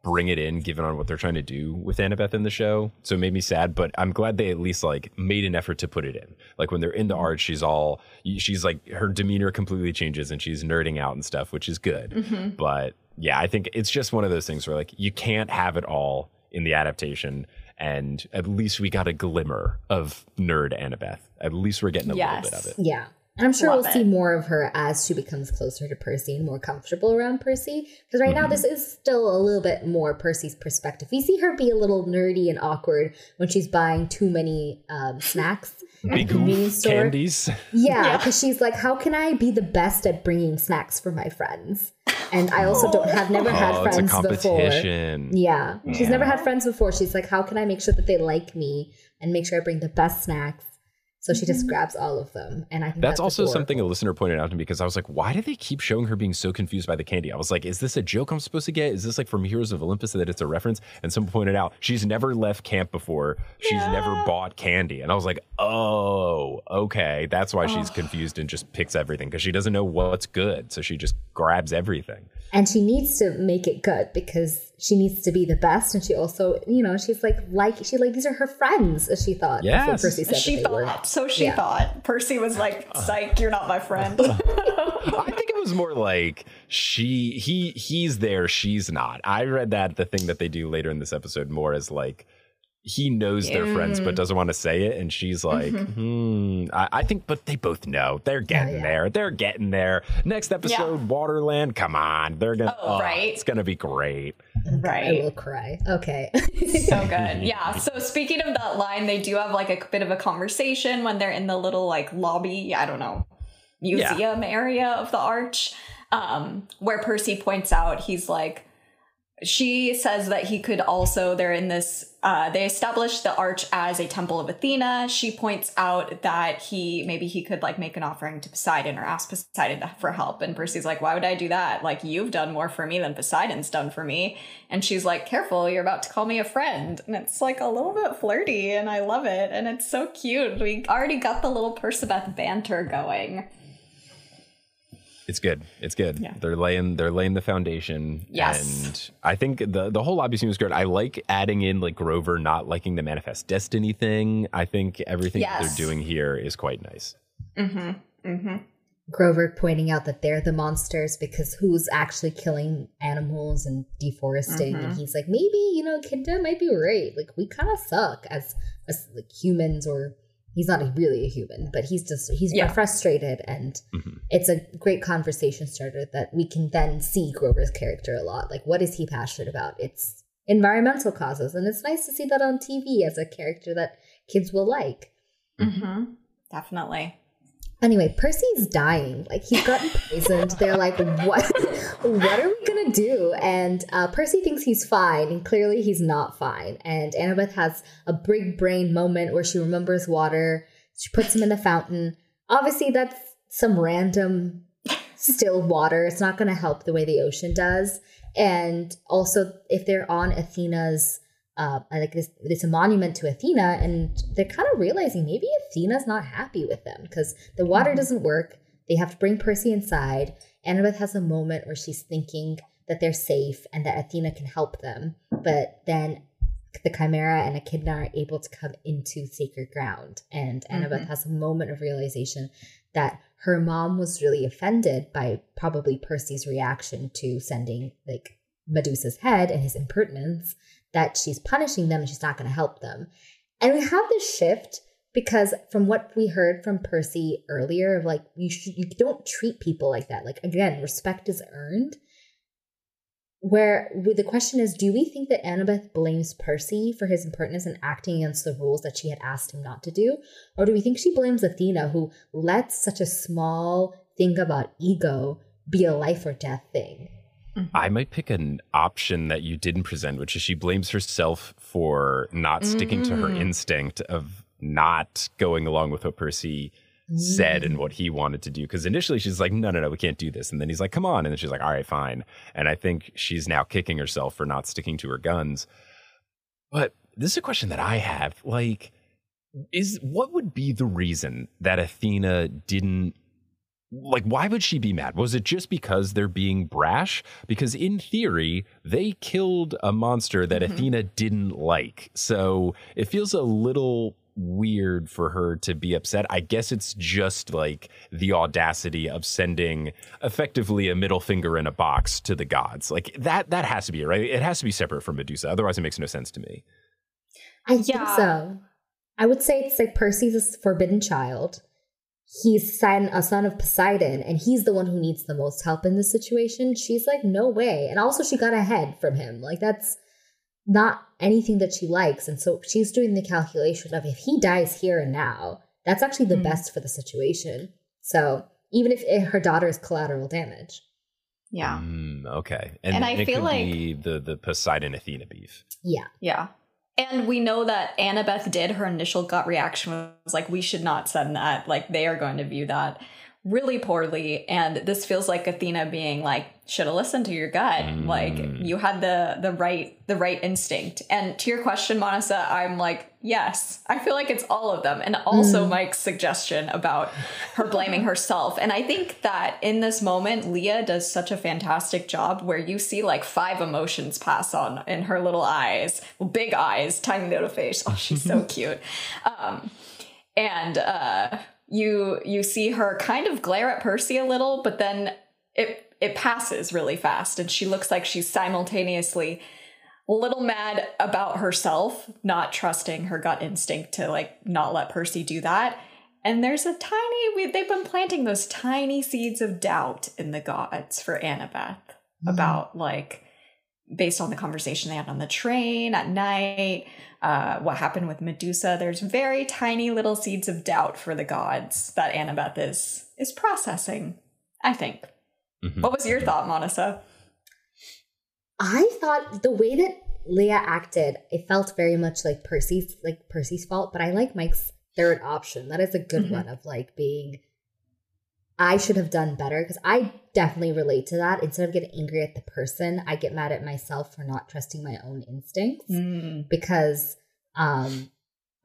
bring it in given on what they're trying to do with Annabeth in the show. So it made me sad, but I'm glad they at least like made an effort to put it in. Like when they're in the mm-hmm. art, she's all she's like her demeanor completely changes and she's nerding out and stuff, which is good. Mm-hmm. But yeah, I think it's just one of those things where like you can't have it all in the adaptation. And at least we got a glimmer of nerd Annabeth. At least we're getting a yes. little bit of it. Yeah. I'm sure Love we'll it. see more of her as she becomes closer to Percy and more comfortable around Percy. Because right mm-hmm. now, this is still a little bit more Percy's perspective. We see her be a little nerdy and awkward when she's buying too many um, snacks Big convenience store. Candies. Yeah, because yeah. she's like, how can I be the best at bringing snacks for my friends? And I also don't have never oh, had friends before. Yeah, she's yeah. never had friends before. She's like, how can I make sure that they like me and make sure I bring the best snacks so she just mm-hmm. grabs all of them. And I think that's, that's also adorable. something a listener pointed out to me because I was like, why do they keep showing her being so confused by the candy? I was like, is this a joke I'm supposed to get? Is this like from Heroes of Olympus that it's a reference? And someone pointed out she's never left camp before. She's yeah. never bought candy. And I was like, oh, okay. That's why oh. she's confused and just picks everything because she doesn't know what's good. So she just grabs everything and she needs to make it good because she needs to be the best. And she also you know she's like like she like these are her friends as she thought Yeah, percy said she thought were. so she yeah. thought. Percy was like psych you're not my friend. I think it was more like she he he's there she's not. I read that the thing that they do later in this episode more as like he knows they're friends but doesn't want to say it and she's like mm-hmm. hmm I, I, think but they both know. They're getting yeah. there. They're getting there. Next episode yeah. waterland come on. They're gonna oh, oh, right. it's gonna be great. Right. I will cry. Okay. So good. Yeah so speaking of that line they do have like a bit of a conversation when they're in the little like lobby i don't know museum yeah. area of the arch um where percy points out he's like she says that he could also they're in this uh, they established the arch as a temple of athena. She points out that he maybe he could like make an offering to poseidon or ask poseidon for help. And percy's like why would i do that? Like you've done more for me than poseidon's done for me. And she's like careful you're about to call me a friend. And it's like a little bit flirty and i love it. And it's so cute. We already got the little Percabeth banter going it's good. It's good. Yeah. They're laying they're laying the foundation. Yes. And I think the the whole lobby scene was good. I like adding in like Grover not liking the manifest destiny thing. I think everything yes. they're doing here is quite nice. Mm-hmm. Mm-hmm. Grover pointing out that they're the monsters because who's actually killing animals and deforesting, mm-hmm. and he's like, maybe you know, Echidna might be right. Like we kind of suck as as like humans or he's not really a human, but he's just he's yeah. frustrated, and mm-hmm. it's a great conversation starter that we can then see Grover's character a lot. Like, what is he passionate about? It's environmental causes, and it's nice to see that on TV as a character that kids will like. Mm-hmm. Definitely. Anyway, Percy's dying. Like he's gotten poisoned. They're like, what? what are we gonna do? And uh, Percy thinks he's fine, and clearly he's not fine. And Annabeth has a big brain moment where she remembers water. She puts him in the fountain. Obviously, that's some random still water. It's not gonna help the way the ocean does. And also, if they're on Athena's uh, like this, it's a monument to Athena, and they're kind of realizing maybe Athena's not happy with them because the water mm-hmm. doesn't work. They have to bring Percy inside. Annabeth has a moment where she's thinking that they're safe and that Athena can help them, but then the Chimera and Echidna are able to come into sacred ground, and Annabeth mm-hmm. has a moment of realization that her mom was really offended by probably Percy's reaction to sending like Medusa's head and his impertinence that she's punishing them and she's not going to help them. And we have this shift because from what we heard from Percy earlier of like you should, you don't treat people like that. Like again, respect is earned. Where the question is, do we think that Annabeth blames Percy for his impertinence and acting against the rules that she had asked him not to do? Or do we think she blames Athena who lets such a small thing about ego be a life or death thing? Mm-hmm. I might pick an option that you didn't present, which is she blames herself for not sticking mm. to her mm. instinct of not going along with what Percy mm. said and what he wanted to do. Because initially she's like, no, no, no, we can't do this. And then he's like, come on. And then she's like, all right, fine. And I think she's now kicking herself for not sticking to her guns. But this is a question that I have. Like, is what would be the reason that Athena didn't like why would she be mad? Was it just because they're being brash? Because in theory they killed a monster that mm-hmm. athena didn't like. So it feels a little weird for her to be upset. I guess it's just like the audacity of sending effectively a middle finger in a box to the gods. Like that that has to be right? It has to be separate from medusa. Otherwise it makes no sense to me. I yeah. think so. I would say it's like percy's a forbidden child he's son, a son of Poseidon and he's the one who needs the most help in this situation. She's like, no way. And also, she got ahead from him. Like, that's not anything that she likes. And so she's doing the calculation of if he dies here and now, that's actually the mm. best for the situation. So even if it, her daughter is collateral damage. Yeah. Mm, okay. And, and I feel like the the Poseidon Athena beef. Yeah. Yeah. And we know that Annabeth did. Her initial gut reaction was like, we should not send that. Like, they are going to view that really poorly and this feels like athena being like should have listened to your gut mm. like you had the the right the right instinct and to your question monisa i'm like yes. I feel like it's all of them and also mm. mike's suggestion about her blaming herself. And i think that in this moment leah does such a fantastic job where you see like five emotions pass on in her little eyes well, big eyes tiny little face. Oh she's so cute. Um and uh you you see her kind of glare at Percy a little, but then it it passes really fast and she looks like she's simultaneously a little mad about herself not trusting her gut instinct to like not let Percy do that. And there's a tiny we, they've been planting those tiny seeds of doubt in the gods for Annabeth mm. about like based on the conversation they had on the train at night uh, what happened with Medusa. There's very tiny little seeds of doubt for the gods that Annabeth is is processing. I think. Mm-hmm. What was your thought, Monisa? I thought the way that Leah acted, it felt very much like Percy's like Percy's fault, but I like Mike's third option. That is a good mm-hmm. one of like being I should have done better because I definitely relate to that. Instead of getting angry at the person, I get mad at myself for not trusting my own instincts mm. because um,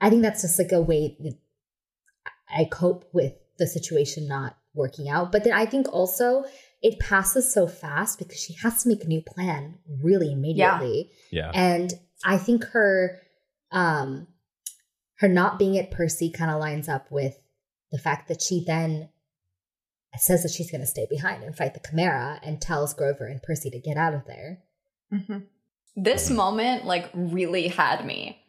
I think that's just like a way I cope with the situation not working out. But then I think also it passes so fast because she has to make a new plan really immediately. Yeah. yeah. And I think her um her not being at Percy kind of lines up with the fact that she then says that she's going to stay behind and fight the Chimera and tells Grover and Percy to get out of there. Mm-hmm. This moment, like, really had me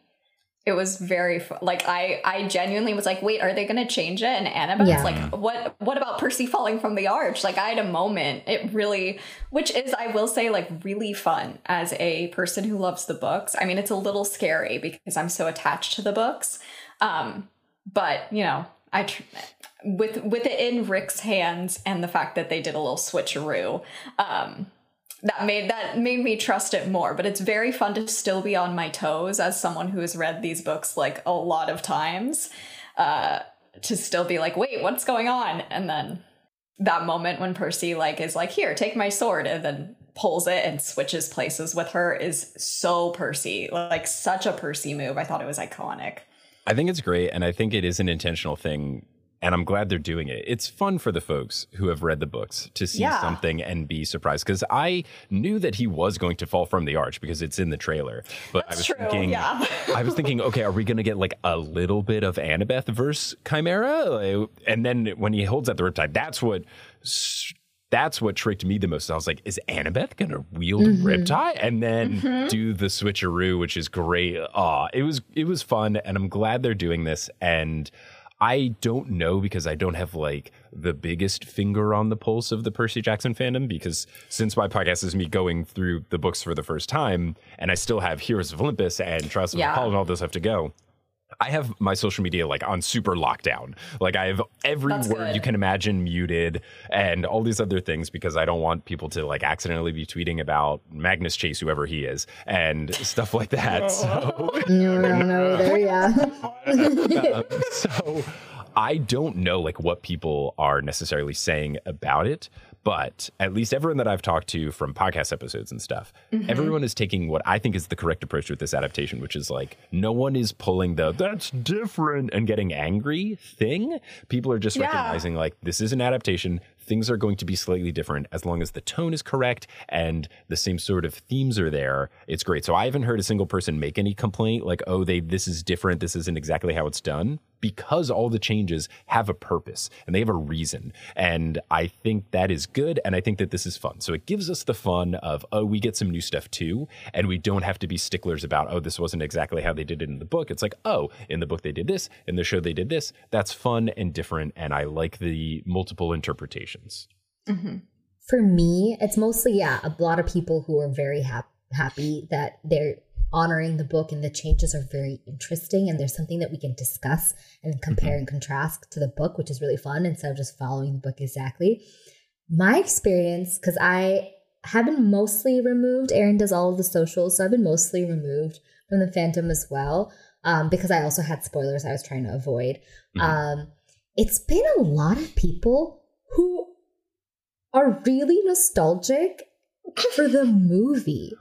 it was very like I I genuinely was like, wait, are they going to change it? And Annabeth's yeah. like, what what about Percy falling from the arch? Like I had a moment. It really, which is I will say like really fun as a person who loves the books. I mean, it's a little scary because I'm so attached to the books. Um, but you know, I tr- with with it in Rick's hands and the fact that they did a little switcheroo. Um, that made that made me trust it more but it's very fun to still be on my toes as someone who has read these books like a lot of times uh to still be like wait what's going on? And then that moment when percy like is like here take my sword and then pulls it and switches places with her is so percy like such a percy move. I thought it was iconic. I think it's great and i think it is an intentional thing and I'm glad they're doing it. It's fun for the folks who have read the books to see yeah. something and be surprised because I knew that he was going to fall from the arch because it's in the trailer. But That's I was true, thinking, yeah. I was thinking, okay, are we going to get like a little bit of Annabeth versus Chimera? And then when he holds out the riptide, that's what. That's what tricked me the most. I was like, is Annabeth gonna wield mm-hmm. Riptide and then mm-hmm. do the switcheroo, which is great. Ah, it was it was fun, and I'm glad they're doing this. And I don't know because I don't have like the biggest finger on the pulse of the Percy Jackson fandom because since my podcast is me going through the books for the first time and I still have Heroes of Olympus and Trials of yeah. Apollo and all this have to go. I have my social media like on super lockdown. Like I have every That's word good. you can imagine muted and all these other things because I don't want people to like accidentally be tweeting about Magnus Chase, whoever he is, and stuff like that. So no, no, no, either, yeah. um, so I don't know like what people are necessarily saying about it, but at least everyone that I've talked to from podcast episodes and stuff, mm-hmm. everyone is taking what I think is the correct approach with this adaptation, which is like no one is pulling the that's different and getting angry thing. People are just yeah. recognizing like this is an adaptation things are going to be slightly different as long as the tone is correct and the same sort of themes are there. It's great. So I haven't heard a single person make any complaint like, oh, they this is different. This isn't exactly how it's done because all the changes have a purpose and they have a reason. And I think that is good. And I think that this is fun. So it gives us the fun of, oh, we get some new stuff too. And we don't have to be sticklers about, oh, this wasn't exactly how they did it in the book. It's like, oh, in the book they did this, in the show they did this. That's fun and different. And I like the multiple interpretations. Mm-hmm. For me, it's mostly, yeah, a lot of people who are very ha- happy that they're honoring the book and the changes are very interesting and there's something that we can discuss and compare mm-hmm. and contrast to the book which is really fun instead of just following the book exactly my experience because i have been mostly removed Erin does all of the socials so i've been mostly removed from the fandom as well um, because i also had spoilers i was trying to avoid mm-hmm. um, it's been a lot of people who are really nostalgic for the movie.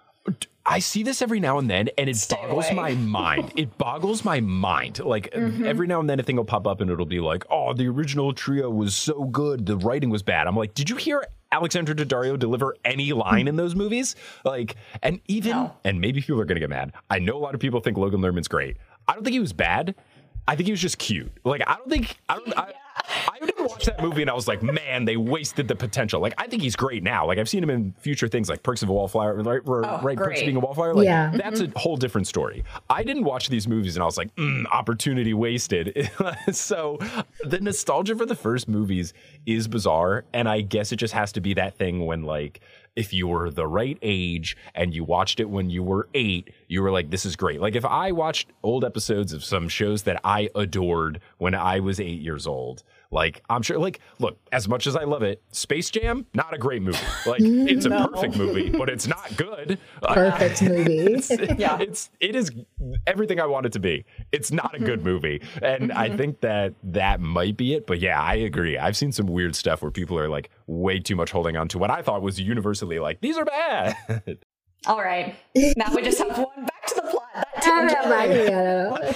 I see this every now and then, and it Stay boggles away. my mind. It boggles my mind. Like mm-hmm. every now and then, a thing will pop up, and it'll be like, "Oh, the original trio was so good. The writing was bad." I'm like, "Did you hear Alexandra Daddario deliver any line in those movies?" Like, and even, no. and maybe people are gonna get mad. I know a lot of people think Logan Lerman's great. I don't think he was bad. I think he was just cute. Like I don't think I don't. I, I didn't watch that movie and I was like, man, they wasted the potential. Like I think he's great now. Like I've seen him in future things like Perks of a Wallflower, right? Oh, right Perks of being a Wallflower. Like yeah. that's mm-hmm. a whole different story. I didn't watch these movies and I was like, mm, opportunity wasted. so the nostalgia for the first movies is bizarre, and I guess it just has to be that thing when like if you were the right age and you watched it when you were eight, you were like, this is great. Like if I watched old episodes of some shows that I adored when I was eight years old, like I'm sure, like look, as much as I love it, Space Jam, not a great movie. Like it's no. a perfect movie, but it's not good. Perfect movie. it's, yeah, it's it is everything I want it to be. It's not a good movie, and I mm-hmm. think that that might be it. But yeah, I agree. I've seen some weird stuff where people are like way too much holding on to what I thought was universally like these are bad. All right, now we just have one back to the plot.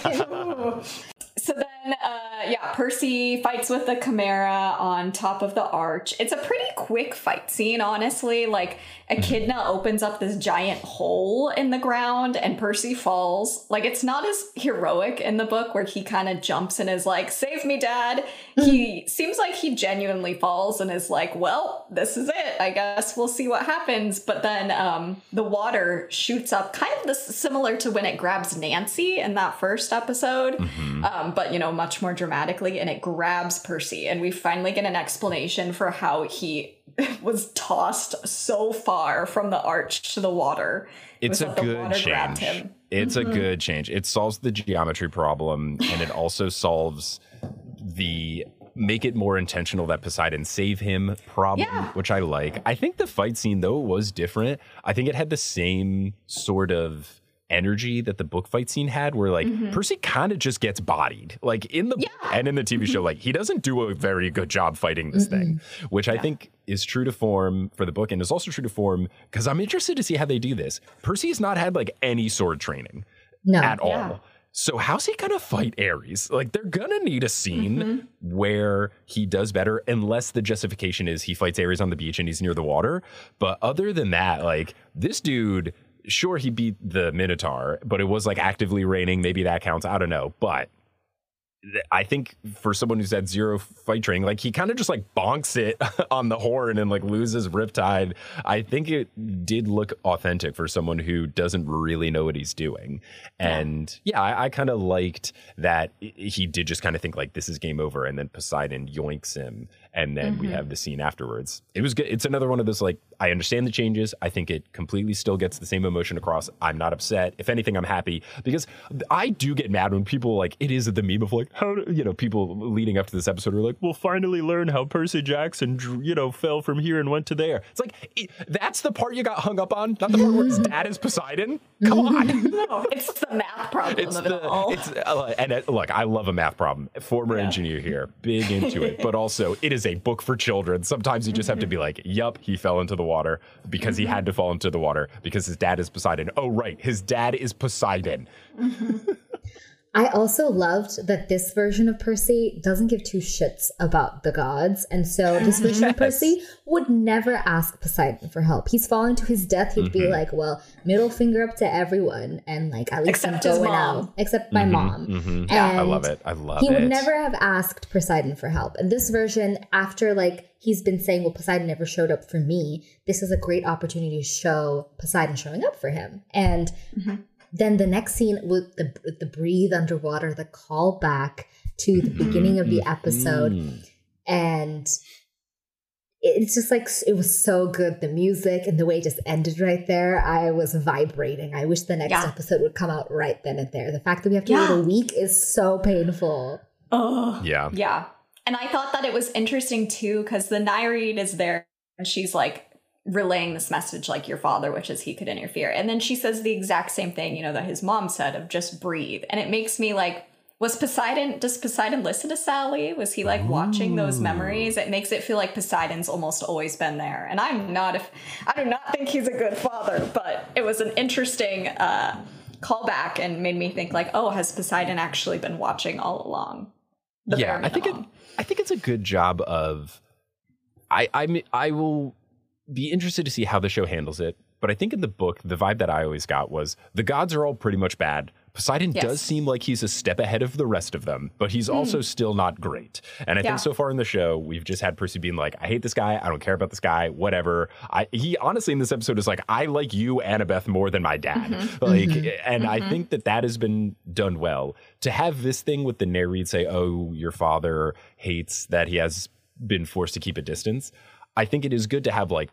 That so then uh, yeah, Percy fights with the Chimera on top of the arch. It's a pretty quick fight scene, honestly. Like, Echidna opens up this giant hole in the ground and Percy falls. Like, it's not as heroic in the book where he kind of jumps and is like, Save me, dad. he seems like he genuinely falls and is like, Well, this is it. I guess we'll see what happens. But then um, the water shoots up, kind of this, similar to when it grabs Nancy in that first episode. Mm-hmm. Um, but, you know, much more dramatically. And it grabs Percy. And we finally get an explanation for how he was tossed so far from the arch to the water. It's it a good change. It's mm-hmm. a good change. It solves the geometry problem and it also solves the make it more intentional that Poseidon save him problem, yeah. which I like. I think the fight scene though was different. I think it had the same sort of energy that the book fight scene had where like mm-hmm. Percy kind of just gets bodied. Like in the yeah. and in the TV show like he doesn't do a very good job fighting this mm-hmm. thing, which yeah. I think is true to form for the book and is also true to form cuz I'm interested to see how they do this. Percy has not had like any sword training no. at all. Yeah. So how's he gonna fight Ares? Like they're gonna need a scene mm-hmm. where he does better, unless the justification is he fights Ares on the beach and he's near the water. But other than that, like this dude sure he beat the Minotaur, but it was like actively raining. Maybe that counts. I don't know. But I think for someone who's had zero fight training, like he kind of just like bonks it on the horn and like loses Riptide. I think it did look authentic for someone who doesn't really know what he's doing. And yeah, I, I kind of liked that he did just kind of think like this is game over, and then Poseidon yoinks him and then mm-hmm. we have the scene afterwards. It was good. It's another one of those like I understand the changes. I think it completely still gets the same emotion across. I'm not upset. If anything, I'm happy because I do get mad when people like it is the meme of like how you know people leading up to this episode are like we'll finally learn how Percy Jackson you know fell from here and went to there. It's like it, that's the part you got hung up on, not the part where his dad is Poseidon. Come on, no, it's the math problem it's of it the, all. It's, uh, and it, look, I love a math problem. Former yeah. engineer here, big into it, but also it is a book for children. Sometimes you just have to be mm-hmm. like, "Yup, he fell into the water because he had mm-hmm. to fall into the water because his dad is Poseidon." Oh, right, his dad is Poseidon. Mm-hmm. I also loved that this version of Percy doesn't give two shits about the gods. And so this version yes. of Percy would never ask Poseidon for help. He's falling to his death. He'd mm-hmm. be like, well, middle finger up to everyone and like at least except I'm going out. Except my mm-hmm. mom. Mm-hmm. Yeah, I love it. I love he it. He would never have asked Poseidon for help. And this version, after like he's been saying, well, Poseidon never showed up for me, this is a great opportunity to show Poseidon showing up for him. And mm-hmm. Then the next scene with the the breathe underwater, the call back to the beginning of the episode, mm-hmm. and it's just like it was so good. The music and the way it just ended right there, I was vibrating. I wish the next yeah. episode would come out right then and there. The fact that we have to yeah. wait a week is so painful. Oh, yeah, yeah. And I thought that it was interesting too because the Nereid is there and she's like, relaying this message like your father, which is he could interfere. And then she says the exact same thing, you know, that his mom said of just breathe. And it makes me like, was Poseidon, does Poseidon listen to Sally? Was he like watching those memories? It makes it feel like Poseidon's almost always been there. And I'm not, if I do not think he's a good father, but it was an interesting uh, callback and made me think like, oh, has Poseidon actually been watching all along? yeah, I think it, I think it's a good job of, I, I, I will be interested to see how the show handles it. But I think in the book, the vibe that I always got was the gods are all pretty much bad. Poseidon yes. does seem like he's a step ahead of the rest of them, but he's mm. also still not great. And I yeah. think so far in the show, we've just had Percy being like, I hate this guy. I don't care about this guy, whatever. I, he honestly in this episode is like, I like you, Annabeth, more than my dad. Mm-hmm. Like, mm-hmm. and mm-hmm. I think that that has been done well. To have this thing with the Nereid say, oh, your father hates that he has been forced to keep a distance. I think it is good to have like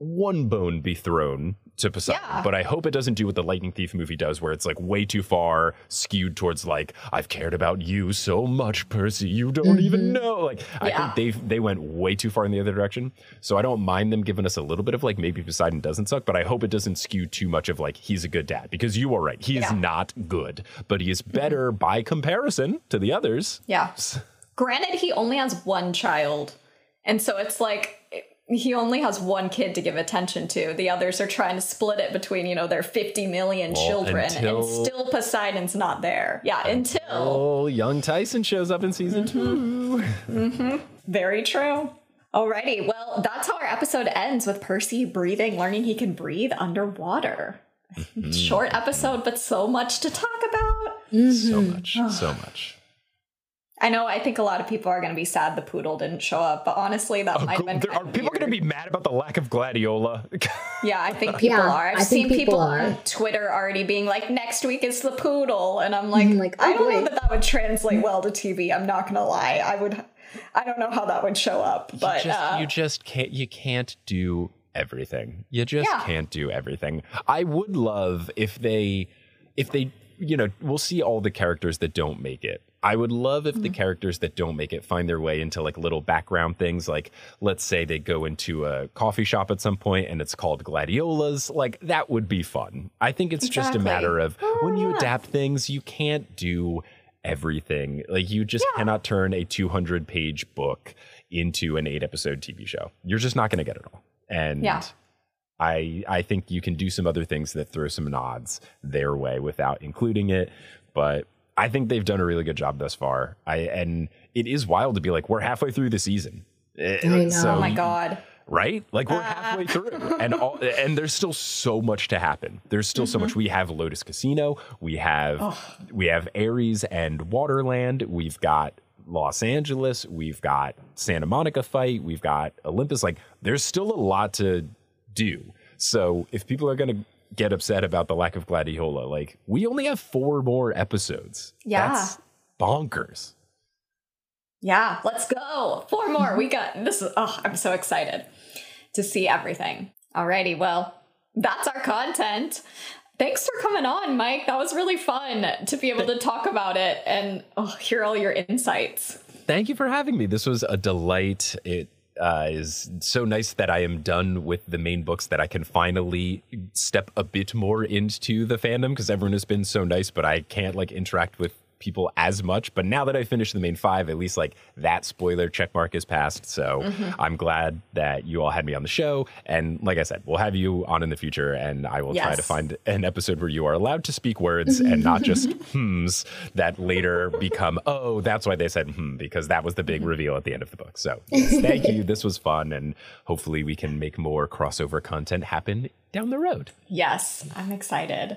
one bone be thrown to Poseidon. Yeah. But I hope it doesn't do what the Lightning Thief movie does, where it's like way too far skewed towards like, I've cared about you so much, Percy, you don't mm-hmm. even know. Like yeah. I think they they went way too far in the other direction. So I don't mind them giving us a little bit of like maybe Poseidon doesn't suck, but I hope it doesn't skew too much of like he's a good dad. Because you are right. He is yeah. not good, but he is better mm-hmm. by comparison to the others. Yeah. Granted, he only has one child. And so it's like he only has one kid to give attention to. The others are trying to split it between, you know, their 50 million well, children until, and still Poseidon's not there. Yeah, until, until young Tyson shows up in season mm-hmm. 2 mm-hmm. Very true. Alrighty, well, that's how our episode ends with Percy breathing, learning he can breathe underwater. Mm-hmm. Short episode, but so much to talk about. Mm-hmm. So much, so much. I know. I think a lot of people are going to be sad the poodle didn't show up, but honestly, that oh, might have been. Are people going to be mad about the lack of Gladiola? yeah, I think people yeah, are. I've seen people, people on Twitter already being like, "Next week is the poodle," and I'm like, mm, like oh I don't boy. know that that would translate well to TV. I'm not going to lie. I would. I don't know how that would show up, but you just, uh, you just can't. You can't do everything. You just yeah. can't do everything. I would love if they, if they, you know, we'll see all the characters that don't make it I would love if mm-hmm. the characters that don't make it find their way into like little background things. Like, let's say they go into a coffee shop at some point and it's called Gladiolas. Like, that would be fun. I think it's exactly. just a matter of when you adapt things, you can't do everything. Like, you just yeah. cannot turn a 200 page book into an eight episode TV show. You're just not going to get it all. And yeah. I, I think you can do some other things that throw some nods their way without including it. But I think they've done a really good job thus far. I and it is wild to be like we're halfway through the season. Eh. So, oh my god. Right? Like we're halfway through and all, and there's still so much to happen. There's still mm-hmm. so much. We have Lotus Casino, we have oh. we have Ares and Waterland, we've got Los Angeles, we've got Santa Monica fight, we've got Olympus like there's still a lot to do. So if people are going to get upset about the lack of Gladiola. Like, we only have four more episodes. Yeah. That's bonkers. Yeah, let's go. Four more. we got this is oh, I'm so excited to see everything. Alrighty, well, that's our content. Thanks for coming on, Mike. That was really fun to be able to talk about it and oh, hear all your insights. Thank you for having me. This was a delight. It uh, is so nice that I am done with the main books that I can finally step a bit more into the fandom because everyone has been so nice, but I can't like interact with people as much. But now that I finished the main five, at least like that spoiler check mark is passed. So mm-hmm. I'm glad that you all had me on the show. And like I said, we'll have you on in the future, and I will yes. try to find an episode where you are allowed to speak words and not just hmms that later become, oh, that's why they said hmm, because that was the big mm-hmm. reveal at the end of the book. So yes, thank you. This was fun. And hopefully we can make more crossover content happen down the road. Yes, I'm excited.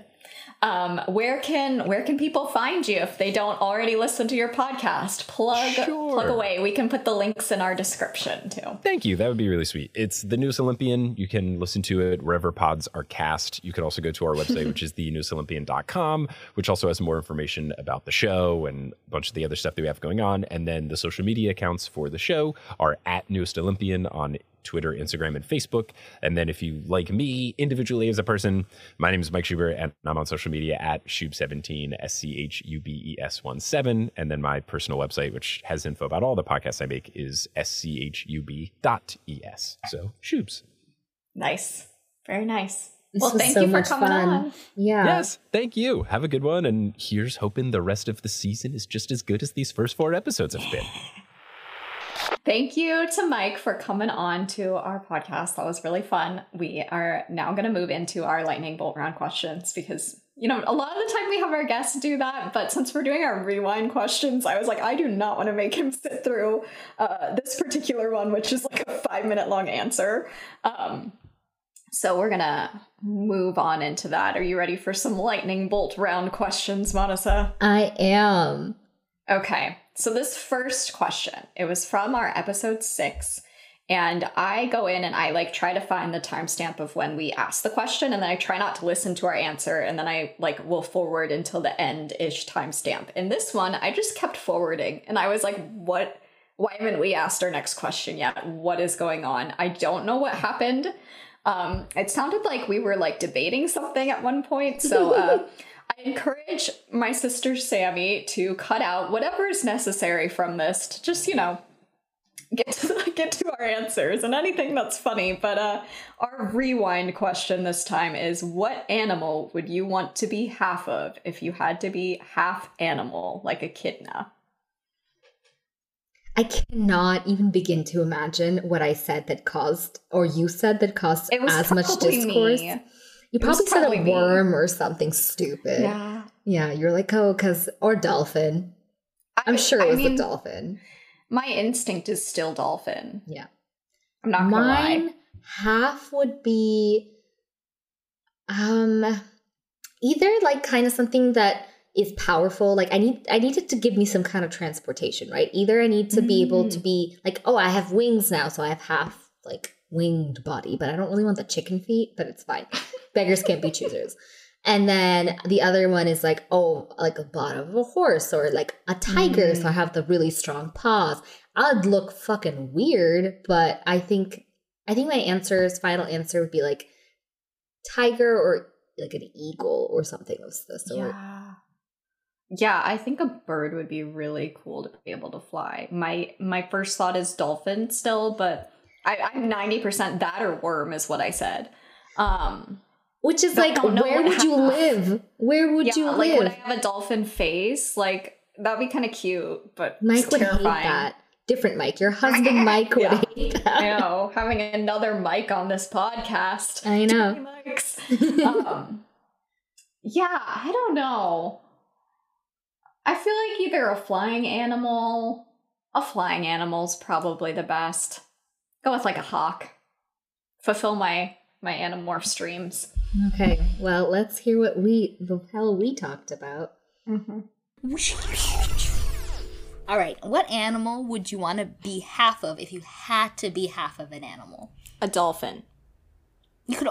Um, where can where can people find you if they don't already listen to your podcast? Plug sure. plug away. We can put the links in our description too. Thank you. That would be really sweet. It's the Newest Olympian. You can listen to it wherever pods are cast. You can also go to our website, which is thenewestolympian.com, which also has more information about the show and a bunch of the other stuff that we have going on. And then the social media accounts for the show are at Newest Olympian on Twitter, Instagram, and Facebook. And then if you like me individually as a person, my name is Mike Schubert, and I'm on social media at Schub17, S C H U B E S 1 7. And then my personal website, which has info about all the podcasts I make, is schub dot es. So, Shubes. Nice. Very nice. This well, thank so you for coming fun. on. Yeah. Yes. Thank you. Have a good one. And here's hoping the rest of the season is just as good as these first four episodes have been. Thank you to Mike for coming on to our podcast. That was really fun. We are now going to move into our lightning bolt round questions because, you know, a lot of the time we have our guests do that. But since we're doing our rewind questions, I was like, I do not want to make him sit through uh, this particular one, which is like a five minute long answer. Um, so we're going to move on into that. Are you ready for some lightning bolt round questions, Manasa? I am. Okay. So this first question, it was from our episode six. And I go in and I like try to find the timestamp of when we asked the question, and then I try not to listen to our answer, and then I like will forward until the end ish timestamp. In this one, I just kept forwarding, and I was like, "What? Why haven't we asked our next question yet? What is going on? I don't know what happened." Um, it sounded like we were like debating something at one point, so uh, I encourage my sister Sammy to cut out whatever is necessary from this to just, you know, get to get to our answers and anything that's funny. But uh our rewind question this time is what animal would you want to be half of if you had to be half animal, like echidna? I cannot even begin to imagine what I said that caused, or you said that caused as much discourse. Me. You probably said a worm me. or something stupid. Yeah. Yeah, you're like, oh, because, or dolphin. I'm sure it was I mean, a dolphin. My instinct is still dolphin. Yeah. I'm not Mine, lie. half would be um either like kind of something that is powerful like i need i need it to give me some kind of transportation right either i need to mm. be able to mm. be like oh i have wings now so i have half like winged body but i don't really want the chicken feet but it's fine beggars can't be choosers and then the other one is like oh like a bottom of a horse or like a tiger mm. so i mm. have the really strong paws i'd look fucking weird but i think i think my answer's final answer would be like tiger or like an eagle or something of the sort. Yeah. Yeah, I think a bird would be really cool to be able to fly. My my first thought is dolphin still, but I, I'm ninety percent that or worm is what I said. Um, which is like, where would you live? Where would yeah, you live? Like, would I have a dolphin face? Like that'd be kind of cute, but Mike would terrifying. hate that different Mike. Your husband Mike would yeah. hate that. I know. Having another Mike on this podcast. I know. um, yeah, I don't know. I feel like either a flying animal, a flying animal's probably the best. Go with like a hawk. Fulfill my my animorph streams. Okay, well, let's hear what we the hell we talked about. Mm-hmm. All right, what animal would you want to be half of if you had to be half of an animal? A dolphin. You could.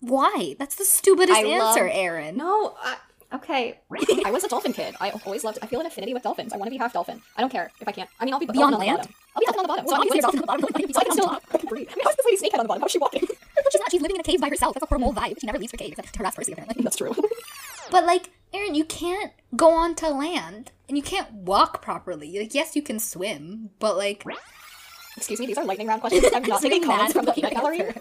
Why? That's the stupidest I answer, love... Erin. No, I, okay. I was a dolphin kid. I always loved. I feel an affinity with dolphins. I want to be half dolphin. I don't care if I can't. I mean, I'll be, be on, on land. I'll be dolphin on the bottom. So I'll be dolphin on the bottom. So I can still I can breathe. I mean, how's this lady snakehead on the bottom? How's she walking? She's living in a cave by herself. That's a horrible vibe. She never leaves her cave. That's her last person, apparently. That's true. but like, Erin, you can't go on to land and you can't walk properly. Like, yes, you can swim, but like. Excuse me, these are lightning round questions. I'm not taking comments from the peanut gallery.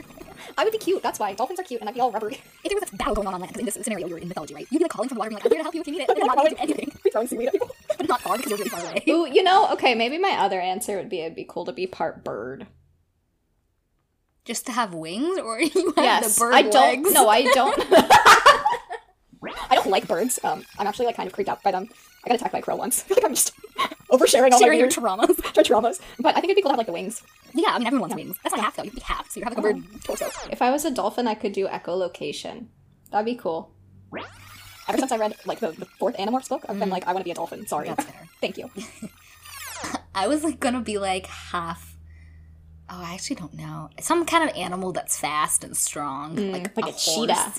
I would be cute. That's why dolphins are cute, and I'd be all rubbery. If there was a battle going on on land, because in this scenario you're in mythology, right? You'd be like calling from the water, like I'm here to help you if you need it. I'm not do anything. Be throwing seaweed at people, but not far because you're really far away. Ooh, you know, okay, maybe my other answer would be it'd be cool to be part bird. Just to have wings, or you have yes, the bird I don't. legs? No, I don't. I don't like birds. Um, I'm actually like kind of creeped out by them. I got attacked by a crow once. like I'm just oversharing all Sharing my your traumas. my traumas. But I think it'd be cool to have like the wings. Yeah, I mean everyone wants yeah. wings. That's not half though. You can be half, so you have like a bird torso. If I was a dolphin, I could do echolocation. That'd be cool. Ever since I read like the, the fourth Animorphs book, I've mm. been like, I want to be a dolphin. Sorry. Thank you. I was like gonna be like half. Oh, I actually don't know. Some kind of animal that's fast and strong, mm, like like a, a cheetah.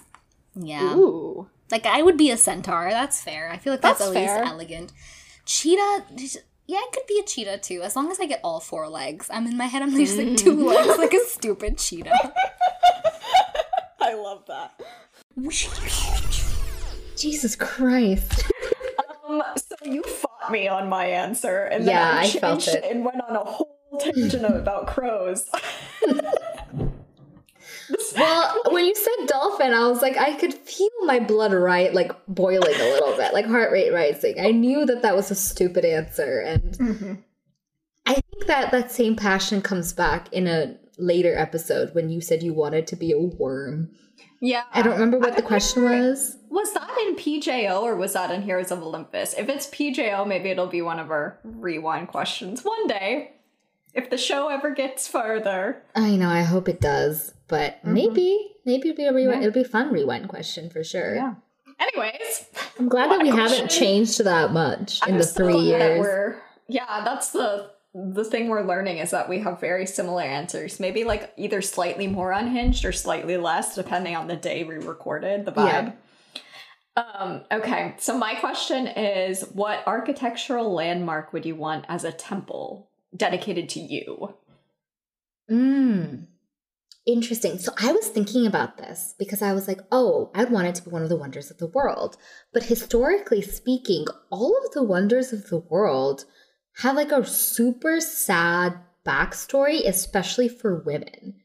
Yeah. Ooh. Like I would be a centaur. That's fair. I feel like that's, that's at fair. least elegant. Cheetah. Yeah, it could be a cheetah too, as long as I get all four legs. I'm in my head. I'm just like two legs, like a stupid cheetah. I love that. Jesus Christ. Um, so you fought me on my answer, and then yeah, I, I felt it and went on a whole tangent about crows well, when you said dolphin, I was like, I could feel my blood right, like boiling a little bit, like heart rate rising. I knew that that was a stupid answer, and mm-hmm. I think that that same passion comes back in a later episode when you said you wanted to be a worm. Yeah, I don't remember what I the question was. Was that in PJO or was that in Heroes of Olympus? If it's PJO, maybe it'll be one of our rewind questions one day. If the show ever gets further. I know, I hope it does. But mm-hmm. maybe, maybe it'll be a rewind. Yeah. It'll be a fun rewind question for sure. Yeah. Anyways, I'm glad that we question. haven't changed that much in I'm the three years. yeah, that's the the thing we're learning is that we have very similar answers. Maybe like either slightly more unhinged or slightly less, depending on the day we recorded the vibe. Yeah. Um, okay, so my question is what architectural landmark would you want as a temple dedicated to you? Mm. Interesting. So I was thinking about this because I was like, oh, I'd want it to be one of the wonders of the world. But historically speaking, all of the wonders of the world have like a super sad backstory, especially for women.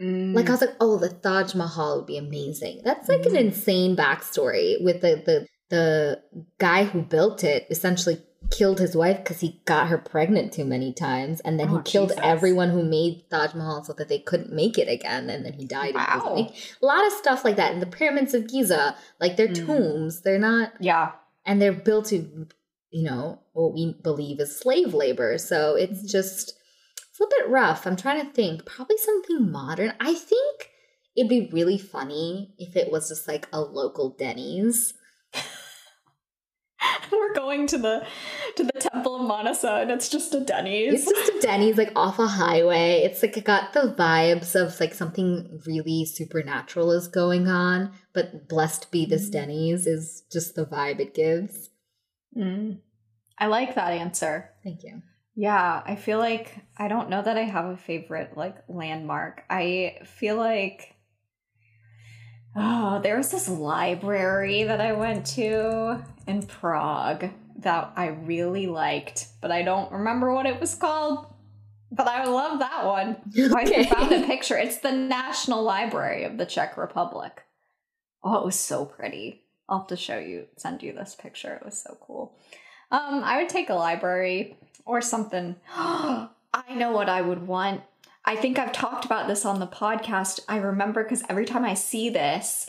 Mm. Like I was like, oh, the Taj Mahal would be amazing. That's like mm. an insane backstory with the the the guy who built it essentially killed his wife because he got her pregnant too many times, and then oh, he killed Jesus. everyone who made Taj Mahal so that they couldn't make it again, and then he died. Wow. A lot of stuff like that. And the pyramids of Giza, like they're mm. tombs, they're not. Yeah. And they're built to, you know, what we believe is slave labor. So it's mm. just it's a little bit rough. I'm trying to think. Probably something modern. I think it'd be really funny if it was just like a local Denny's we're going to the to the temple of Manasa and it's just a Denny's. It's just a Denny's like off a highway. It's like it got the vibes of like something really supernatural is going on, but blessed be this mm. Denny's is just the vibe it gives. Mm. I like that answer. Thank you. Yeah, I feel like I don't know that I have a favorite like landmark. I feel like Oh, there was this library that I went to in Prague that I really liked, but I don't remember what it was called. But I love that one. Okay. I found a picture. It's the National Library of the Czech Republic. Oh, it was so pretty. I'll have to show you, send you this picture. It was so cool. Um, I would take a library or something. I know what I would want. I think I've talked about this on the podcast. I remember because every time I see this,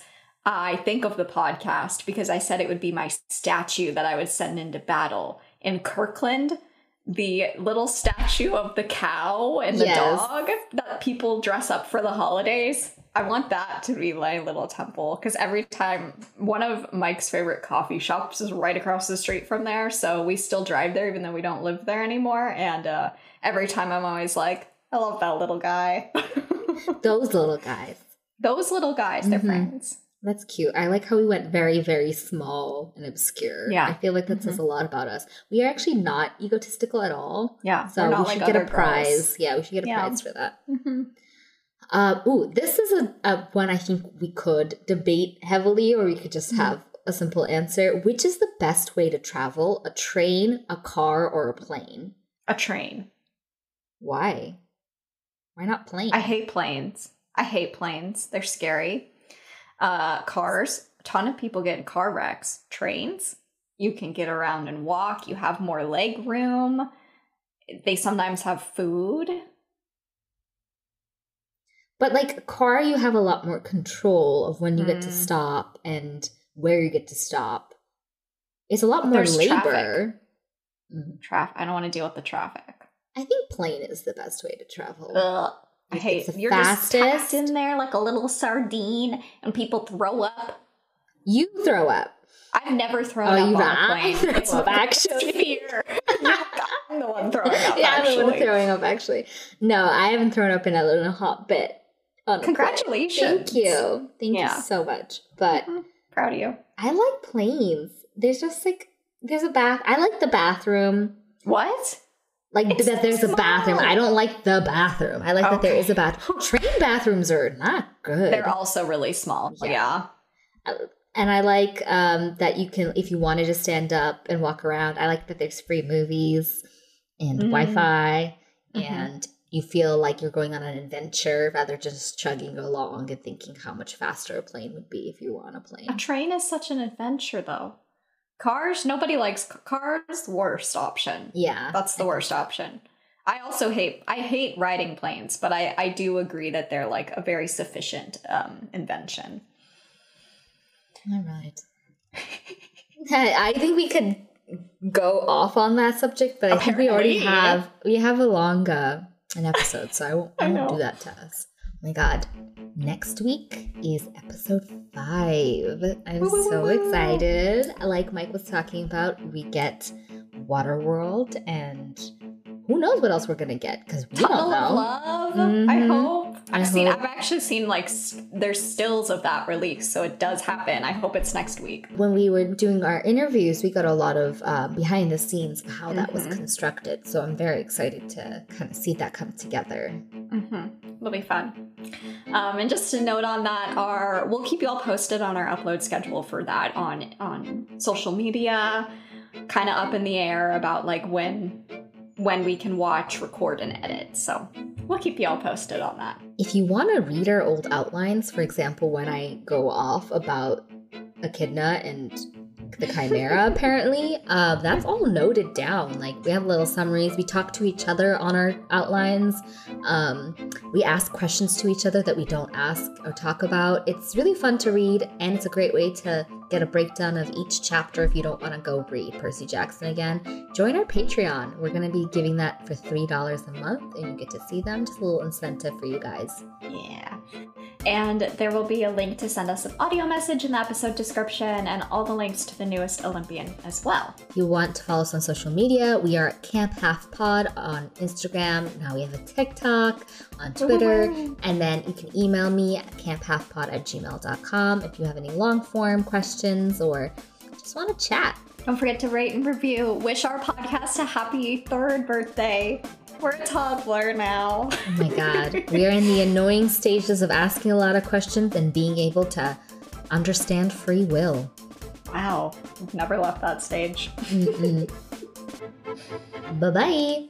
I think of the podcast because I said it would be my statue that I would send into battle. In Kirkland, the little statue of the cow and the yes. dog that people dress up for the holidays. I want that to be my little temple because every time one of Mike's favorite coffee shops is right across the street from there. So we still drive there even though we don't live there anymore. And uh, every time I'm always like, I love that little guy. Those little guys. Those little guys, they're mm-hmm. friends. That's cute. I like how we went very, very small and obscure. Yeah. I feel like that mm-hmm. says a lot about us. We are actually not egotistical at all. Yeah. So we should like get a prize. Girls. Yeah, we should get a yeah. prize for that. Mm-hmm. Uh, ooh, this is a, a one I think we could debate heavily, or we could just mm-hmm. have a simple answer. Which is the best way to travel? A train, a car, or a plane? A train. Why? Why not planes? I hate planes. I hate planes. They're scary. Uh, cars. A ton of people get in car wrecks. Trains. You can get around and walk. You have more leg room. They sometimes have food. But like car, you have a lot more control of when you mm. get to mm. stop and where you get to stop. It's a lot more labor. Traffic. Mm. Traffic. I don't want to deal with the traffic. I think plane is the best way to travel. Ugh. I hate it's you're fastest. just in there like a little sardine, and people throw up. You throw up. I've never thrown oh, up on a plane. It's up, actually. Here. I'm the one throwing up. Yeah, actually. I'm the one throwing up. Actually, no, I haven't thrown up in a little hot bit. Congratulations! Thank you, thank yeah. you so much. But mm-hmm. proud of you. I like planes. There's just like there's a bath. I like the bathroom. What? Like it's that there's small. a bathroom. I don't like the bathroom. I like okay. that there is a bathroom. Train bathrooms are not good. They're also really small. Yeah. yeah. Uh, and I like um, that you can, if you wanted to stand up and walk around, I like that there's free movies and mm. Wi Fi, mm-hmm. and you feel like you're going on an adventure rather just chugging along and thinking how much faster a plane would be if you were on a plane. A train is such an adventure, though. Cars, nobody likes cars. Worst option. Yeah, that's the worst option. I also hate I hate riding planes, but I I do agree that they're like a very sufficient um, invention. All right. I think we could go off on that subject, but I Apparently. think we already have we have a long uh, an episode, so I won't, I, I won't do that to us. My god. Next week is episode five. I'm so excited. Like Mike was talking about, we get Waterworld and who knows what else we're gonna get because we Tunnel don't know. love. Mm-hmm. I hope. I've I seen. Hope. I've actually seen like there's stills of that release, so it does happen. I hope it's next week. When we were doing our interviews, we got a lot of uh, behind the scenes of how mm-hmm. that was mm-hmm. constructed. So I'm very excited to kind of see that come together. Mm-hmm. It'll be fun. Um, and just a note on that, our we'll keep you all posted on our upload schedule for that on on social media. Kind of up in the air about like when when we can watch, record, and edit. So we'll keep you all posted on that. If you want to read our old outlines, for example, when I go off about Echidna and like the Chimera, apparently. Uh, that's all noted down. Like, we have little summaries. We talk to each other on our outlines. Um, we ask questions to each other that we don't ask or talk about. It's really fun to read, and it's a great way to get a breakdown of each chapter if you don't want to go read Percy Jackson again. Join our Patreon. We're going to be giving that for $3 a month, and you get to see them. Just a little incentive for you guys. Yeah. And there will be a link to send us an audio message in the episode description and all the links to the newest Olympian as well. If you want to follow us on social media, we are at Camp Half Pod on Instagram. Now we have a TikTok, on Twitter, and then you can email me at camphalfpod at gmail.com if you have any long form questions or just want to chat. Don't forget to rate and review. Wish our podcast a happy third birthday. We're a toddler now. Oh my god. we are in the annoying stages of asking a lot of questions and being able to understand free will. Wow. We've never left that stage. bye bye.